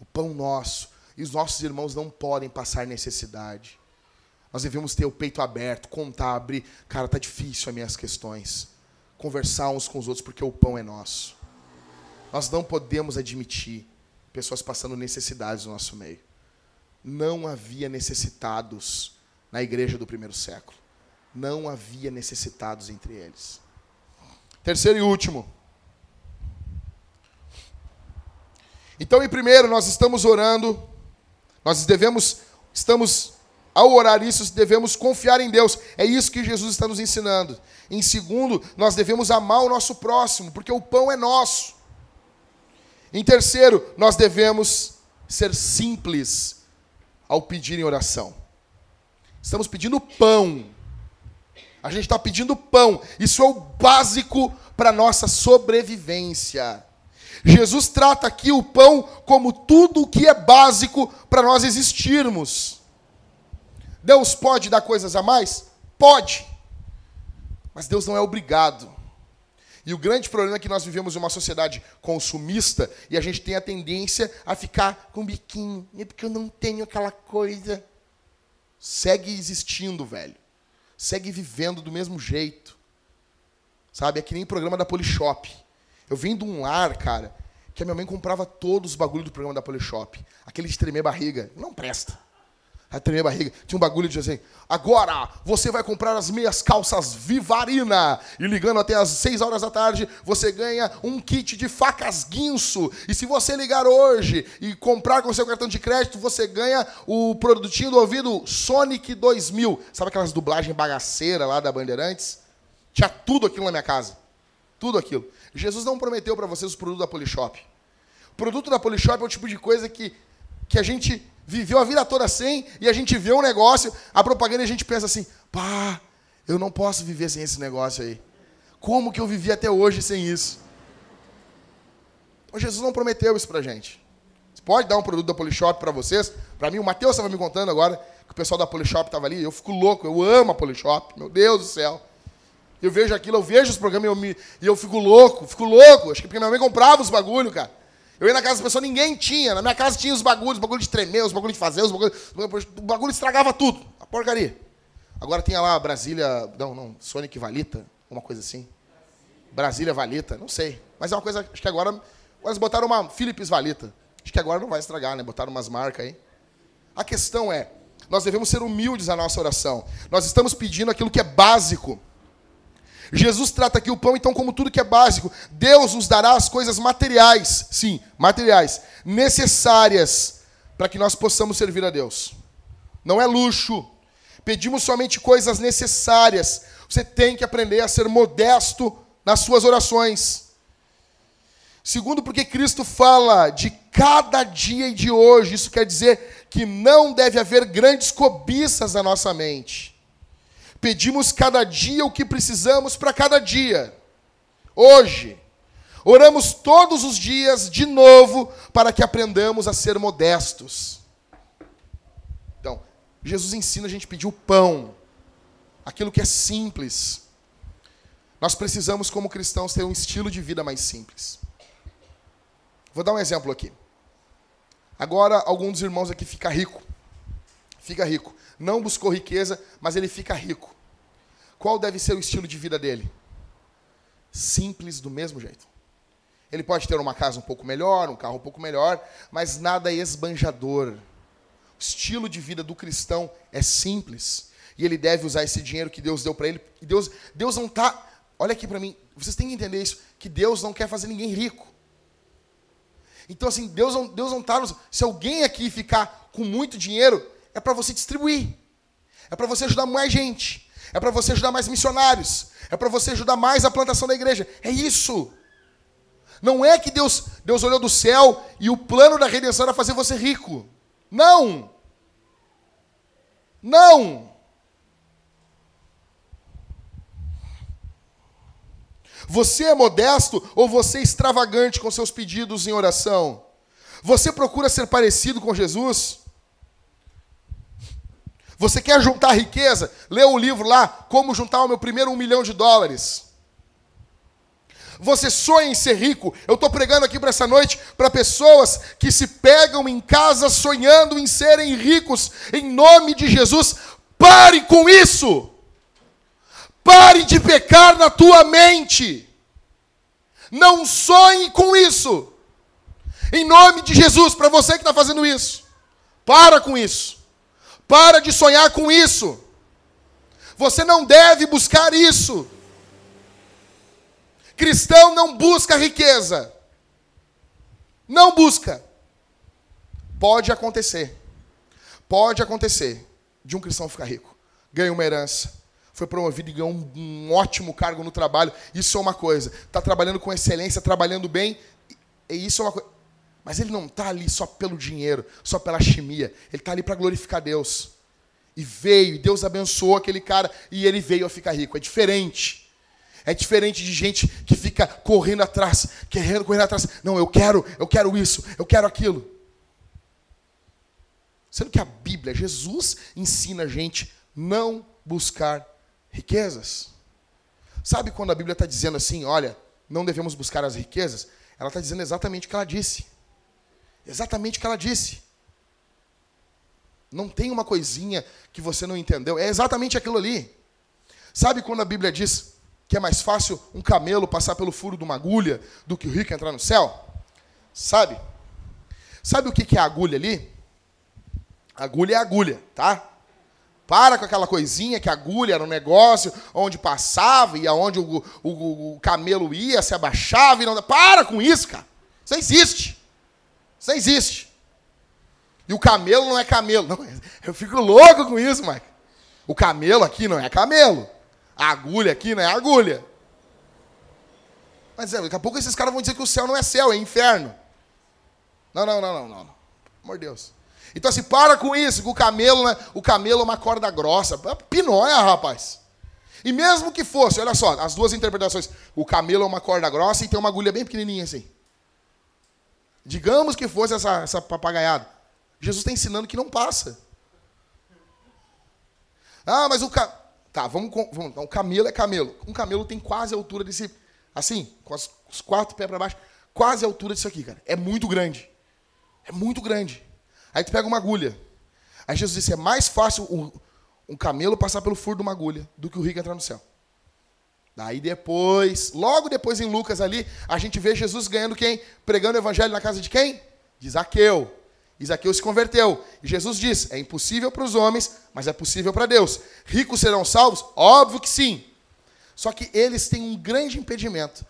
O pão nosso. E os nossos irmãos não podem passar necessidade. Nós devemos ter o peito aberto, contar, abrir. Cara, tá difícil as minhas questões. Conversar uns com os outros, porque o pão é nosso. Nós não podemos admitir pessoas passando necessidades no nosso meio. Não havia necessitados na igreja do primeiro século. Não havia necessitados entre eles. Terceiro e último. Então, em primeiro, nós estamos orando, nós devemos, estamos, ao orar isso, devemos confiar em Deus. É isso que Jesus está nos ensinando. Em segundo, nós devemos amar o nosso próximo, porque o pão é nosso. Em terceiro, nós devemos ser simples ao pedir em oração. Estamos pedindo pão. A gente está pedindo pão. Isso é o básico para nossa sobrevivência. Jesus trata aqui o pão como tudo o que é básico para nós existirmos. Deus pode dar coisas a mais? Pode. Mas Deus não é obrigado. E o grande problema é que nós vivemos em uma sociedade consumista e a gente tem a tendência a ficar com biquinho. É porque eu não tenho aquela coisa. Segue existindo, velho. Segue vivendo do mesmo jeito. Sabe? É que nem o programa da Polishop. Eu vim de um lar, cara, que a minha mãe comprava todos os bagulhos do programa da Polishop. Aquele de tremer barriga. Não presta. A tremer barriga. Tinha um bagulho de assim, agora você vai comprar as meias calças Vivarina. E ligando até às 6 horas da tarde, você ganha um kit de facas guinso. E se você ligar hoje e comprar com seu cartão de crédito, você ganha o produtinho do ouvido Sonic 2000. Sabe aquelas dublagens bagaceira lá da Bandeirantes? Tinha tudo aquilo na minha casa. Tudo aquilo. Jesus não prometeu para vocês os produtos da Polishop. O produto da Polishop é o tipo de coisa que, que a gente viveu a vida toda sem e a gente vê um negócio, a propaganda e a gente pensa assim: pá, eu não posso viver sem esse negócio aí. Como que eu vivi até hoje sem isso? Então, Jesus não prometeu isso para gente. Você pode dar um produto da Polishop para vocês? Para mim, o Matheus estava me contando agora que o pessoal da Polishop estava ali. Eu fico louco, eu amo a Polishop, meu Deus do céu. Eu vejo aquilo, eu vejo os programas e eu, me, e eu fico louco, fico louco. Acho que porque minha mãe comprava os bagulho, cara. Eu ia na casa das pessoas, ninguém tinha. Na minha casa tinha os bagulhos, os bagulhos de tremer, os bagulhos de fazer, os bagulhos. O bagulho estragava tudo. A porcaria. Agora tinha lá Brasília. Não, não, Sonic Valita, uma coisa assim. Brasília Valita, não sei. Mas é uma coisa, acho que agora. Eles botaram uma Philips Valita. Acho que agora não vai estragar, né? Botaram umas marcas aí. A questão é, nós devemos ser humildes na nossa oração. Nós estamos pedindo aquilo que é básico. Jesus trata aqui o pão, então, como tudo que é básico. Deus nos dará as coisas materiais, sim, materiais, necessárias para que nós possamos servir a Deus. Não é luxo. Pedimos somente coisas necessárias. Você tem que aprender a ser modesto nas suas orações. Segundo, porque Cristo fala de cada dia e de hoje. Isso quer dizer que não deve haver grandes cobiças na nossa mente. Pedimos cada dia o que precisamos para cada dia. Hoje, oramos todos os dias de novo para que aprendamos a ser modestos. Então, Jesus ensina a gente a pedir o pão, aquilo que é simples. Nós precisamos, como cristãos, ter um estilo de vida mais simples. Vou dar um exemplo aqui. Agora, algum dos irmãos aqui fica rico. Fica rico. Não buscou riqueza, mas ele fica rico. Qual deve ser o estilo de vida dele? Simples do mesmo jeito. Ele pode ter uma casa um pouco melhor, um carro um pouco melhor, mas nada esbanjador. O estilo de vida do cristão é simples. E ele deve usar esse dinheiro que Deus deu para ele. E Deus, Deus não está. Olha aqui para mim, vocês têm que entender isso: que Deus não quer fazer ninguém rico. Então, assim, Deus não. Deus não tá se alguém aqui ficar com muito dinheiro, é para você distribuir. É para você ajudar mais gente é para você ajudar mais missionários, é para você ajudar mais a plantação da igreja. É isso. Não é que Deus, Deus olhou do céu e o plano da redenção era fazer você rico. Não. Não. Você é modesto ou você é extravagante com seus pedidos em oração? Você procura ser parecido com Jesus? Você quer juntar riqueza? Lê o livro lá, Como Juntar o Meu Primeiro Um Milhão de Dólares. Você sonha em ser rico? Eu estou pregando aqui para essa noite para pessoas que se pegam em casa sonhando em serem ricos. Em nome de Jesus, Pare com isso. Pare de pecar na tua mente. Não sonhe com isso. Em nome de Jesus, para você que está fazendo isso, para com isso. Para de sonhar com isso. Você não deve buscar isso. Cristão não busca riqueza. Não busca. Pode acontecer. Pode acontecer de um cristão ficar rico. Ganha uma herança. Foi promovido e ganhou um, um ótimo cargo no trabalho. Isso é uma coisa. Está trabalhando com excelência, trabalhando bem. E isso é uma coisa. Mas ele não está ali só pelo dinheiro, só pela chimia. Ele está ali para glorificar Deus. E veio, Deus abençoou aquele cara, e ele veio a ficar rico. É diferente. É diferente de gente que fica correndo atrás, querendo correndo atrás. Não, eu quero, eu quero isso, eu quero aquilo. Sendo que a Bíblia, Jesus ensina a gente não buscar riquezas. Sabe quando a Bíblia está dizendo assim, olha, não devemos buscar as riquezas? Ela está dizendo exatamente o que ela disse. Exatamente o que ela disse. Não tem uma coisinha que você não entendeu. É exatamente aquilo ali. Sabe quando a Bíblia diz que é mais fácil um camelo passar pelo furo de uma agulha do que o rico entrar no céu? Sabe? Sabe o que é a agulha ali? Agulha é agulha, tá? Para com aquela coisinha que a agulha era um negócio onde passava e aonde o, o, o camelo ia, se abaixava e não. Para com isso, cara. Isso existe. Isso existe. E o camelo não é camelo. Não, <laughs> eu fico louco com isso, Mike. O camelo aqui não é camelo. A agulha aqui não é agulha. Mas é, daqui a pouco esses caras vão dizer que o céu não é céu, é inferno. Não, não, não, não, não. Pelo amor de Deus. Então assim, para com isso, que o camelo, né, o camelo é uma corda grossa. Pinóia, rapaz. E mesmo que fosse, olha só, as duas interpretações. O camelo é uma corda grossa e tem uma agulha bem pequenininha assim. Digamos que fosse essa, essa papagaiada. Jesus está ensinando que não passa. Ah, mas o ca... Tá, vamos, vamos. Então, o camelo é camelo. Um camelo tem quase a altura desse. Assim, com as, os quatro pés para baixo. Quase a altura disso aqui, cara. É muito grande. É muito grande. Aí tu pega uma agulha. Aí Jesus disse: é mais fácil um, um camelo passar pelo furo de uma agulha do que o rico entrar no céu. Daí depois, logo depois em Lucas ali, a gente vê Jesus ganhando quem? Pregando o evangelho na casa de quem? De Zaqueu. Zaqueu se converteu. E Jesus diz: é impossível para os homens, mas é possível para Deus. Ricos serão salvos? Óbvio que sim. Só que eles têm um grande impedimento,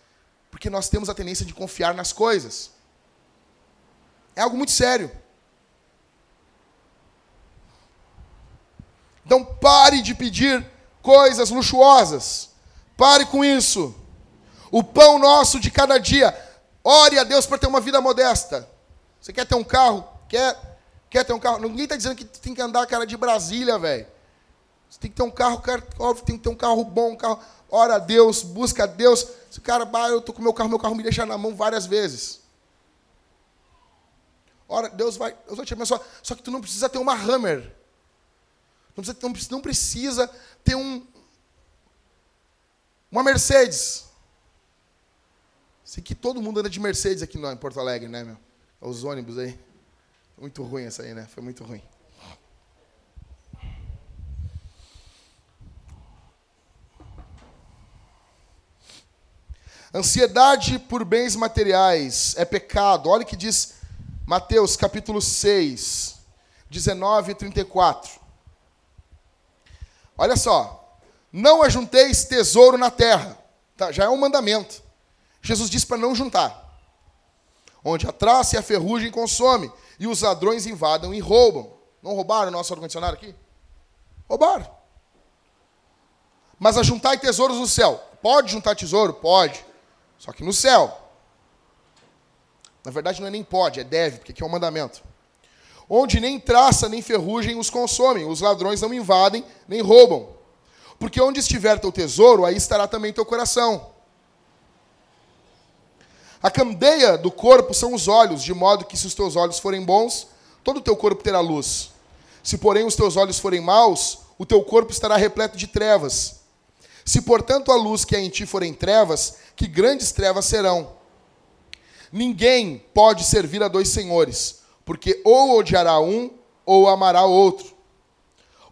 porque nós temos a tendência de confiar nas coisas. É algo muito sério. Então pare de pedir coisas luxuosas. Pare com isso. O pão nosso de cada dia. Ore a Deus para ter uma vida modesta. Você quer ter um carro? Quer, quer ter um carro? Ninguém está dizendo que tem que andar cara de Brasília, velho. Você tem que ter um carro, óbvio, tem que ter um carro bom, um carro. Ora a Deus, busca a Deus. Se o cara, bah, eu tô com meu carro, meu carro me deixa na mão várias vezes. Ora, Deus vai, Deus vai te abençoar. Só que tu não precisa ter uma Hammer. Não precisa, não precisa ter um, uma Mercedes. Sei que todo mundo anda de Mercedes aqui em Porto Alegre, né, meu? Os ônibus aí. Muito ruim essa aí, né? Foi muito ruim. Ansiedade por bens materiais é pecado. Olha o que diz Mateus capítulo 6, 19 e 34. Olha só. Não ajunteis tesouro na terra. Tá, já é um mandamento. Jesus disse para não juntar. Onde a traça e a ferrugem consome, e os ladrões invadam e roubam. Não roubaram o nosso ar-condicionado aqui? Roubaram. Mas ajuntai tesouros no céu. Pode juntar tesouro? Pode. Só que no céu. Na verdade, não é nem pode, é deve, porque aqui é um mandamento. Onde nem traça nem ferrugem os consomem, os ladrões não invadem nem roubam. Porque onde estiver teu tesouro, aí estará também teu coração. A candeia do corpo são os olhos, de modo que se os teus olhos forem bons, todo o teu corpo terá luz. Se, porém, os teus olhos forem maus, o teu corpo estará repleto de trevas. Se, portanto, a luz que é em ti forem trevas, que grandes trevas serão. Ninguém pode servir a dois senhores, porque ou odiará um ou amará o outro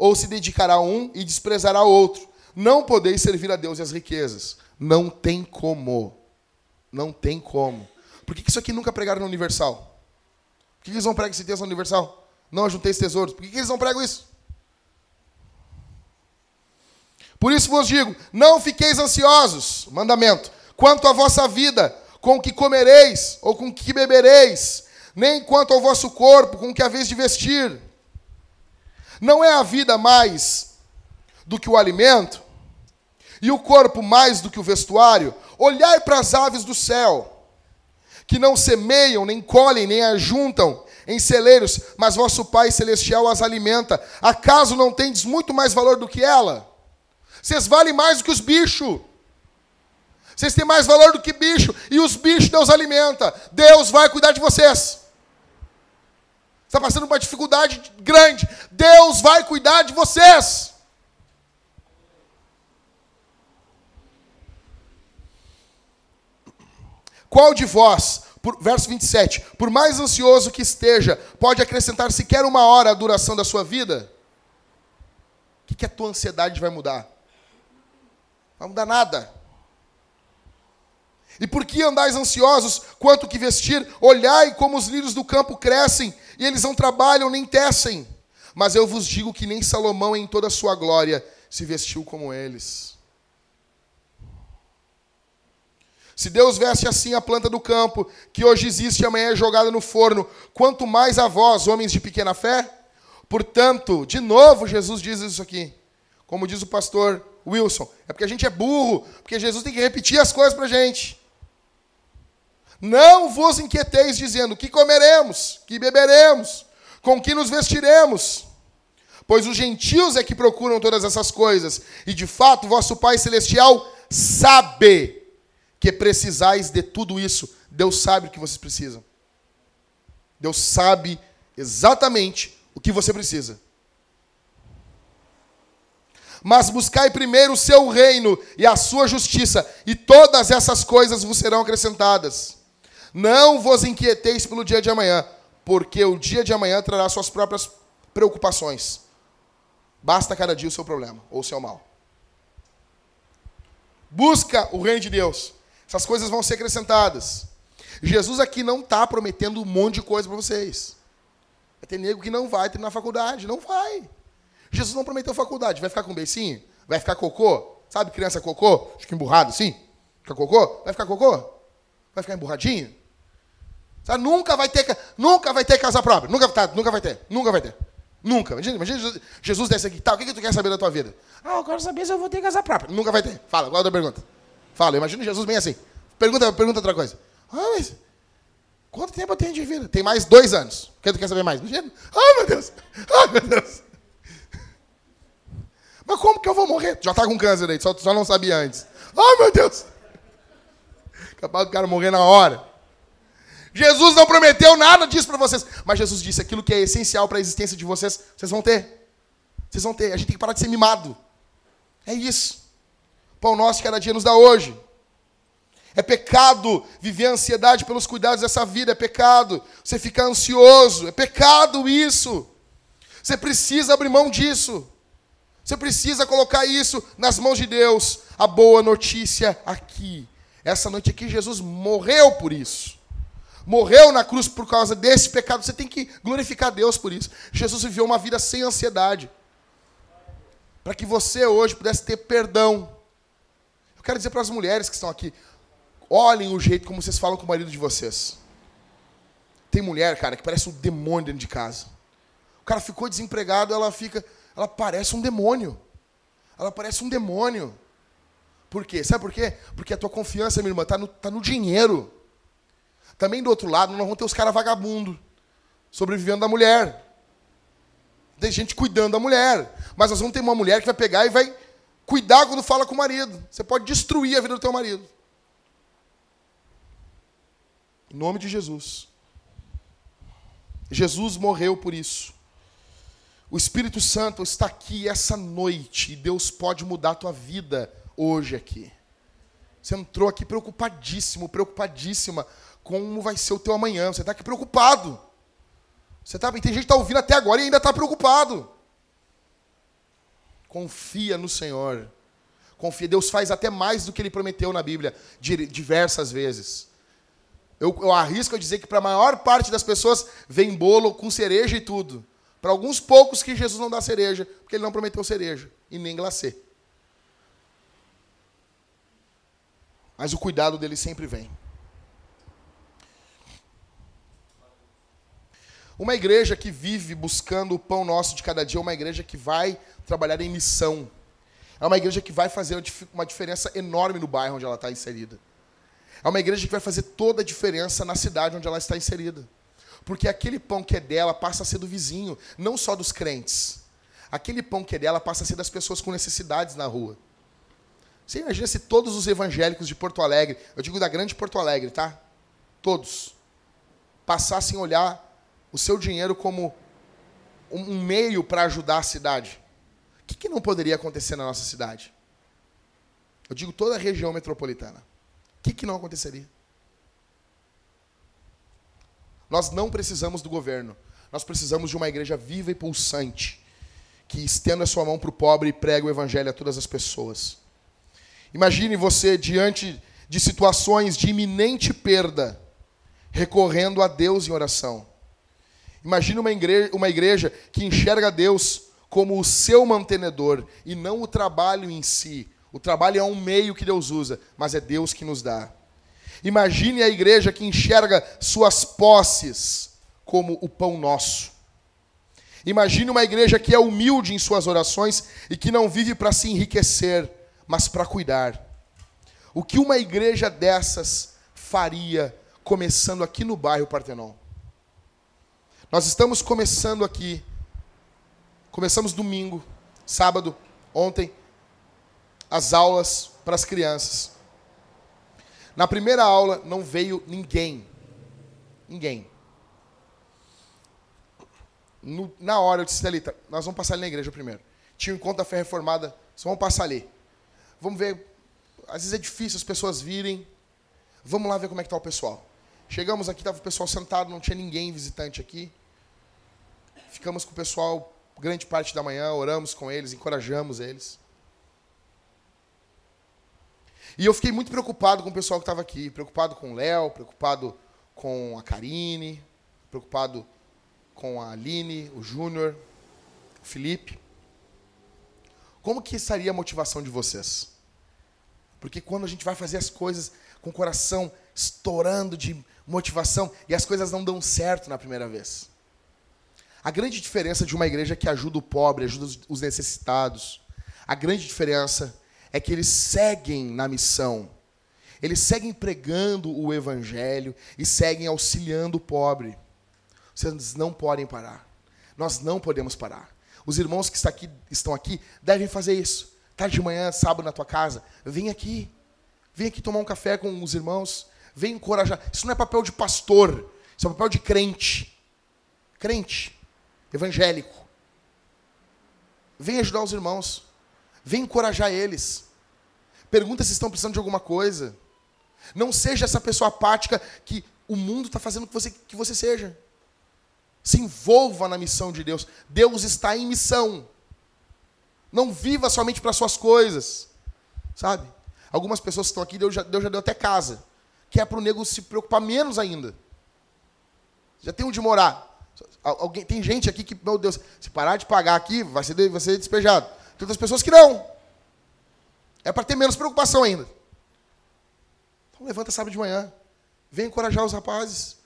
ou se dedicará a um e desprezará outro. Não podeis servir a Deus e as riquezas. Não tem como. Não tem como. Por que isso aqui nunca pregaram no Universal? Por que eles não pregam esse texto no Universal? Não ajuntei tesouros. Por que eles não pregam isso? Por isso vos digo: não fiqueis ansiosos, mandamento, quanto à vossa vida, com o que comereis ou com o que bebereis, nem quanto ao vosso corpo, com o que haveis de vestir. Não é a vida mais do que o alimento, e o corpo mais do que o vestuário? Olhai para as aves do céu, que não semeiam, nem colhem, nem ajuntam em celeiros, mas vosso Pai Celestial as alimenta. Acaso não tendes muito mais valor do que ela? Vocês valem mais do que os bichos. Vocês têm mais valor do que bicho. E os bichos Deus alimenta. Deus vai cuidar de vocês. Está passando uma dificuldade grande. Deus vai cuidar de vocês. Qual de vós, por, verso 27, por mais ansioso que esteja, pode acrescentar sequer uma hora à duração da sua vida? O que, que a tua ansiedade vai mudar? Vai mudar nada. E por que andais ansiosos quanto que vestir? Olhai como os lírios do campo crescem, e eles não trabalham nem tecem. Mas eu vos digo que nem Salomão em toda a sua glória se vestiu como eles. Se Deus veste assim a planta do campo, que hoje existe e amanhã é jogada no forno, quanto mais a vós, homens de pequena fé? Portanto, de novo Jesus diz isso aqui. Como diz o pastor Wilson, é porque a gente é burro, porque Jesus tem que repetir as coisas para a gente. Não vos inquieteis dizendo que comeremos, que beberemos, com que nos vestiremos. Pois os gentios é que procuram todas essas coisas, e de fato vosso Pai Celestial sabe que precisais de tudo isso. Deus sabe o que vocês precisam. Deus sabe exatamente o que você precisa. Mas buscai primeiro o seu reino e a sua justiça, e todas essas coisas vos serão acrescentadas. Não vos inquieteis pelo dia de amanhã, porque o dia de amanhã trará suas próprias preocupações. Basta cada dia o seu problema ou o seu mal. Busca o reino de Deus. Essas coisas vão ser acrescentadas. Jesus aqui não está prometendo um monte de coisa para vocês. Vai ter nego que não vai ter na faculdade. Não vai. Jesus não prometeu faculdade. Vai ficar com beicinho? Vai ficar cocô? Sabe criança cocô? Fica emburrado assim? Fica cocô? Vai ficar cocô? Vai ficar emburradinho? Nunca vai ter, nunca vai ter casa própria. Nunca, tá, nunca vai ter. Nunca vai ter. Nunca. Imagina, imagina Jesus desce aqui. Tá, o que, que tu quer saber da tua vida? Ah, eu quero saber se eu vou ter casa própria. Nunca vai ter. Fala, qual é a tua pergunta? Fala, imagina Jesus bem assim. Pergunta, pergunta outra coisa. Ah, mas quanto tempo eu tenho de vida? Tem mais dois anos. O que tu quer saber mais? Imagina. Ah, meu Deus. Ah, meu Deus. Mas como que eu vou morrer? Já tá com câncer aí, só, só não sabia antes. Ah, meu Deus. Capaz do cara morrer na hora. Jesus não prometeu nada disso para vocês. Mas Jesus disse: aquilo que é essencial para a existência de vocês, vocês vão ter. Vocês vão ter. A gente tem que parar de ser mimado. É isso. Pão nosso que cada dia nos dá hoje. É pecado viver ansiedade pelos cuidados dessa vida. É pecado você ficar ansioso. É pecado isso. Você precisa abrir mão disso. Você precisa colocar isso nas mãos de Deus. A boa notícia aqui. Essa noite aqui, Jesus morreu por isso morreu na cruz por causa desse pecado, você tem que glorificar Deus por isso. Jesus viveu uma vida sem ansiedade. Para que você hoje pudesse ter perdão. Eu quero dizer para as mulheres que estão aqui, olhem o jeito como vocês falam com o marido de vocês. Tem mulher, cara, que parece um demônio dentro de casa. O cara ficou desempregado, ela fica, ela parece um demônio. Ela parece um demônio. Por quê? Sabe por quê? Porque a tua confiança, minha irmã, está no, tá no dinheiro. Também do outro lado, nós vamos ter os caras vagabundos, sobrevivendo da mulher. Tem gente cuidando da mulher. Mas nós vamos ter uma mulher que vai pegar e vai cuidar quando fala com o marido. Você pode destruir a vida do teu marido. Em nome de Jesus. Jesus morreu por isso. O Espírito Santo está aqui essa noite e Deus pode mudar a tua vida hoje aqui. Você entrou aqui preocupadíssimo, preocupadíssima como vai ser o teu amanhã. Você está aqui preocupado. Você tá, tem gente que está ouvindo até agora e ainda está preocupado. Confia no Senhor. Confia. Deus faz até mais do que ele prometeu na Bíblia, diversas vezes. Eu, eu arrisco a dizer que para a maior parte das pessoas vem bolo com cereja e tudo. Para alguns poucos que Jesus não dá cereja, porque ele não prometeu cereja e nem glacê. Mas o cuidado dele sempre vem. Uma igreja que vive buscando o pão nosso de cada dia é uma igreja que vai trabalhar em missão. É uma igreja que vai fazer uma diferença enorme no bairro onde ela está inserida. É uma igreja que vai fazer toda a diferença na cidade onde ela está inserida. Porque aquele pão que é dela passa a ser do vizinho, não só dos crentes. Aquele pão que é dela passa a ser das pessoas com necessidades na rua. Você imagina se todos os evangélicos de Porto Alegre, eu digo da grande Porto Alegre, tá? Todos, passassem a olhar o seu dinheiro como um meio para ajudar a cidade. O que, que não poderia acontecer na nossa cidade? Eu digo toda a região metropolitana. O que, que não aconteceria? Nós não precisamos do governo. Nós precisamos de uma igreja viva e pulsante, que estenda a sua mão para o pobre e prega o evangelho a todas as pessoas. Imagine você diante de situações de iminente perda, recorrendo a Deus em oração. Imagine uma igreja, uma igreja que enxerga Deus como o seu mantenedor e não o trabalho em si. O trabalho é um meio que Deus usa, mas é Deus que nos dá. Imagine a igreja que enxerga suas posses como o pão nosso. Imagine uma igreja que é humilde em suas orações e que não vive para se enriquecer, mas para cuidar. O que uma igreja dessas faria começando aqui no bairro Partenon? Nós estamos começando aqui. Começamos domingo, sábado, ontem, as aulas para as crianças. Na primeira aula não veio ninguém. Ninguém. No, na hora eu disse, Thalita, nós vamos passar ali na igreja primeiro. Tinha um encontro da fé reformada, só vamos passar ali. Vamos ver. Às vezes é difícil as pessoas virem. Vamos lá ver como é que está o pessoal. Chegamos aqui, estava o pessoal sentado, não tinha ninguém visitante aqui. Ficamos com o pessoal grande parte da manhã, oramos com eles, encorajamos eles. E eu fiquei muito preocupado com o pessoal que estava aqui, preocupado com o Léo, preocupado com a Karine, preocupado com a Aline, o Júnior, o Felipe. Como que estaria a motivação de vocês? Porque quando a gente vai fazer as coisas com o coração estourando de motivação e as coisas não dão certo na primeira vez. A grande diferença de uma igreja que ajuda o pobre, ajuda os necessitados, a grande diferença é que eles seguem na missão. Eles seguem pregando o evangelho e seguem auxiliando o pobre. Vocês não podem parar. Nós não podemos parar. Os irmãos que estão aqui devem fazer isso. Tarde de manhã, sábado na tua casa, vem aqui. Vem aqui tomar um café com os irmãos. Vem encorajar. Isso não é papel de pastor. Isso é papel de crente. Crente evangélico. Vem ajudar os irmãos. Vem encorajar eles. Pergunta se estão precisando de alguma coisa. Não seja essa pessoa apática que o mundo está fazendo que você, que você seja. Se envolva na missão de Deus. Deus está em missão. Não viva somente para suas coisas. Sabe? Algumas pessoas que estão aqui, Deus já, Deus já deu até casa. Que é para o nego se preocupar menos ainda. Já tem onde morar. Alguém, tem gente aqui que, meu Deus, se parar de pagar aqui, vai ser, vai ser despejado. Tem outras pessoas que não. É para ter menos preocupação ainda. Então levanta sábado de manhã. Vem encorajar os rapazes,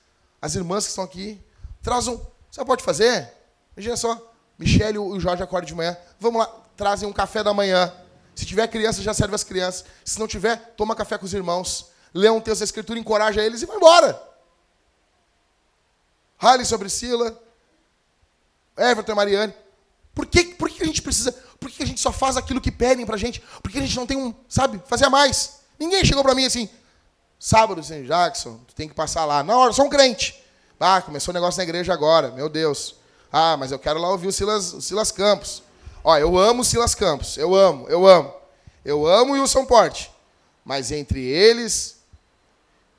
as irmãs que estão aqui. Traz um. Você pode fazer? Imagina só. Michele e o Jorge acordam de manhã. Vamos lá, trazem um café da manhã. Se tiver criança, já serve as crianças. Se não tiver, toma café com os irmãos. Lê um texto da escritura, encoraja eles e vai embora. Rale sobre Sila, Everton e Mariane. Por que, por que a gente precisa? Por que a gente só faz aquilo que pedem pra gente? Por que a gente não tem um, sabe, fazer mais? Ninguém chegou pra mim assim, sábado, assim, Jackson, tu tem que passar lá. Não, eu sou um crente. Ah, começou o negócio na igreja agora, meu Deus. Ah, mas eu quero lá ouvir o Silas, o Silas Campos. Ó, eu amo o Silas Campos, eu amo, eu amo. Eu amo o Wilson Porte. Mas entre eles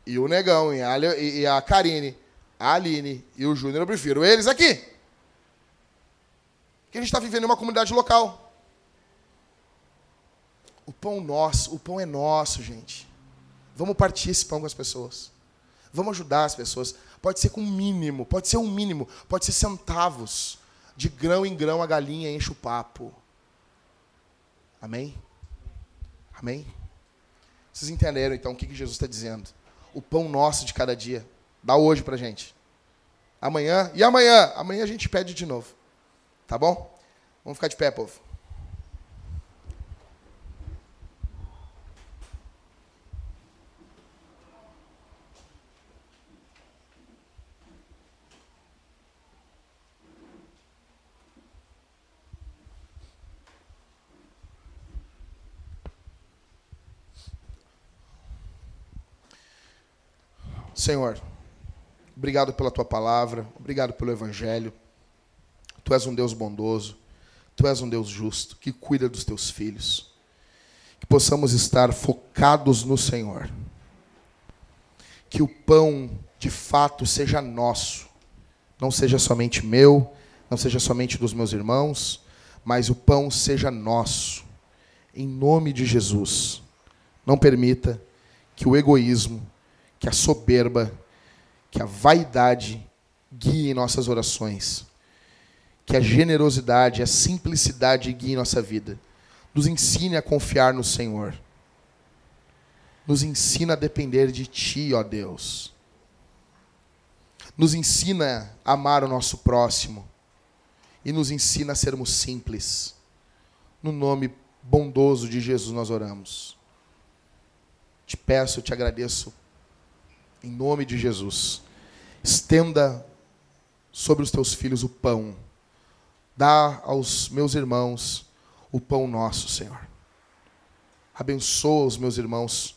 e o Negão e a, e a Karine, a Aline e o Júnior, eu prefiro eles aqui. Porque a gente está vivendo em uma comunidade local. O pão nosso, o pão é nosso, gente. Vamos partir esse pão com as pessoas. Vamos ajudar as pessoas. Pode ser com mínimo, pode ser um mínimo, pode ser centavos. De grão em grão a galinha enche o papo. Amém? Amém? Vocês entenderam então o que Jesus está dizendo? O pão nosso de cada dia. Dá hoje pra gente. Amanhã. E amanhã? Amanhã a gente pede de novo. Tá bom? Vamos ficar de pé, povo. Senhor, obrigado pela tua palavra, obrigado pelo evangelho. Tu és um Deus bondoso, tu és um Deus justo, que cuida dos teus filhos. Que possamos estar focados no Senhor. Que o pão, de fato, seja nosso, não seja somente meu, não seja somente dos meus irmãos, mas o pão seja nosso. Em nome de Jesus. Não permita que o egoísmo que a soberba, que a vaidade guie nossas orações, que a generosidade, a simplicidade guie nossa vida. Nos ensine a confiar no Senhor. Nos ensina a depender de Ti, ó Deus. Nos ensina a amar o nosso próximo. E nos ensina a sermos simples. No nome bondoso de Jesus nós oramos. Te peço, te agradeço em nome de Jesus. Estenda sobre os teus filhos o pão. Dá aos meus irmãos o pão nosso, Senhor. Abençoa os meus irmãos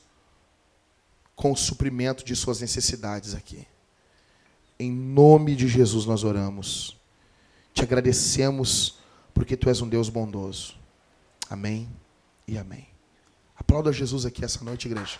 com o suprimento de suas necessidades aqui. Em nome de Jesus nós oramos. Te agradecemos porque tu és um Deus bondoso. Amém e amém. Aplauda Jesus aqui essa noite, igreja.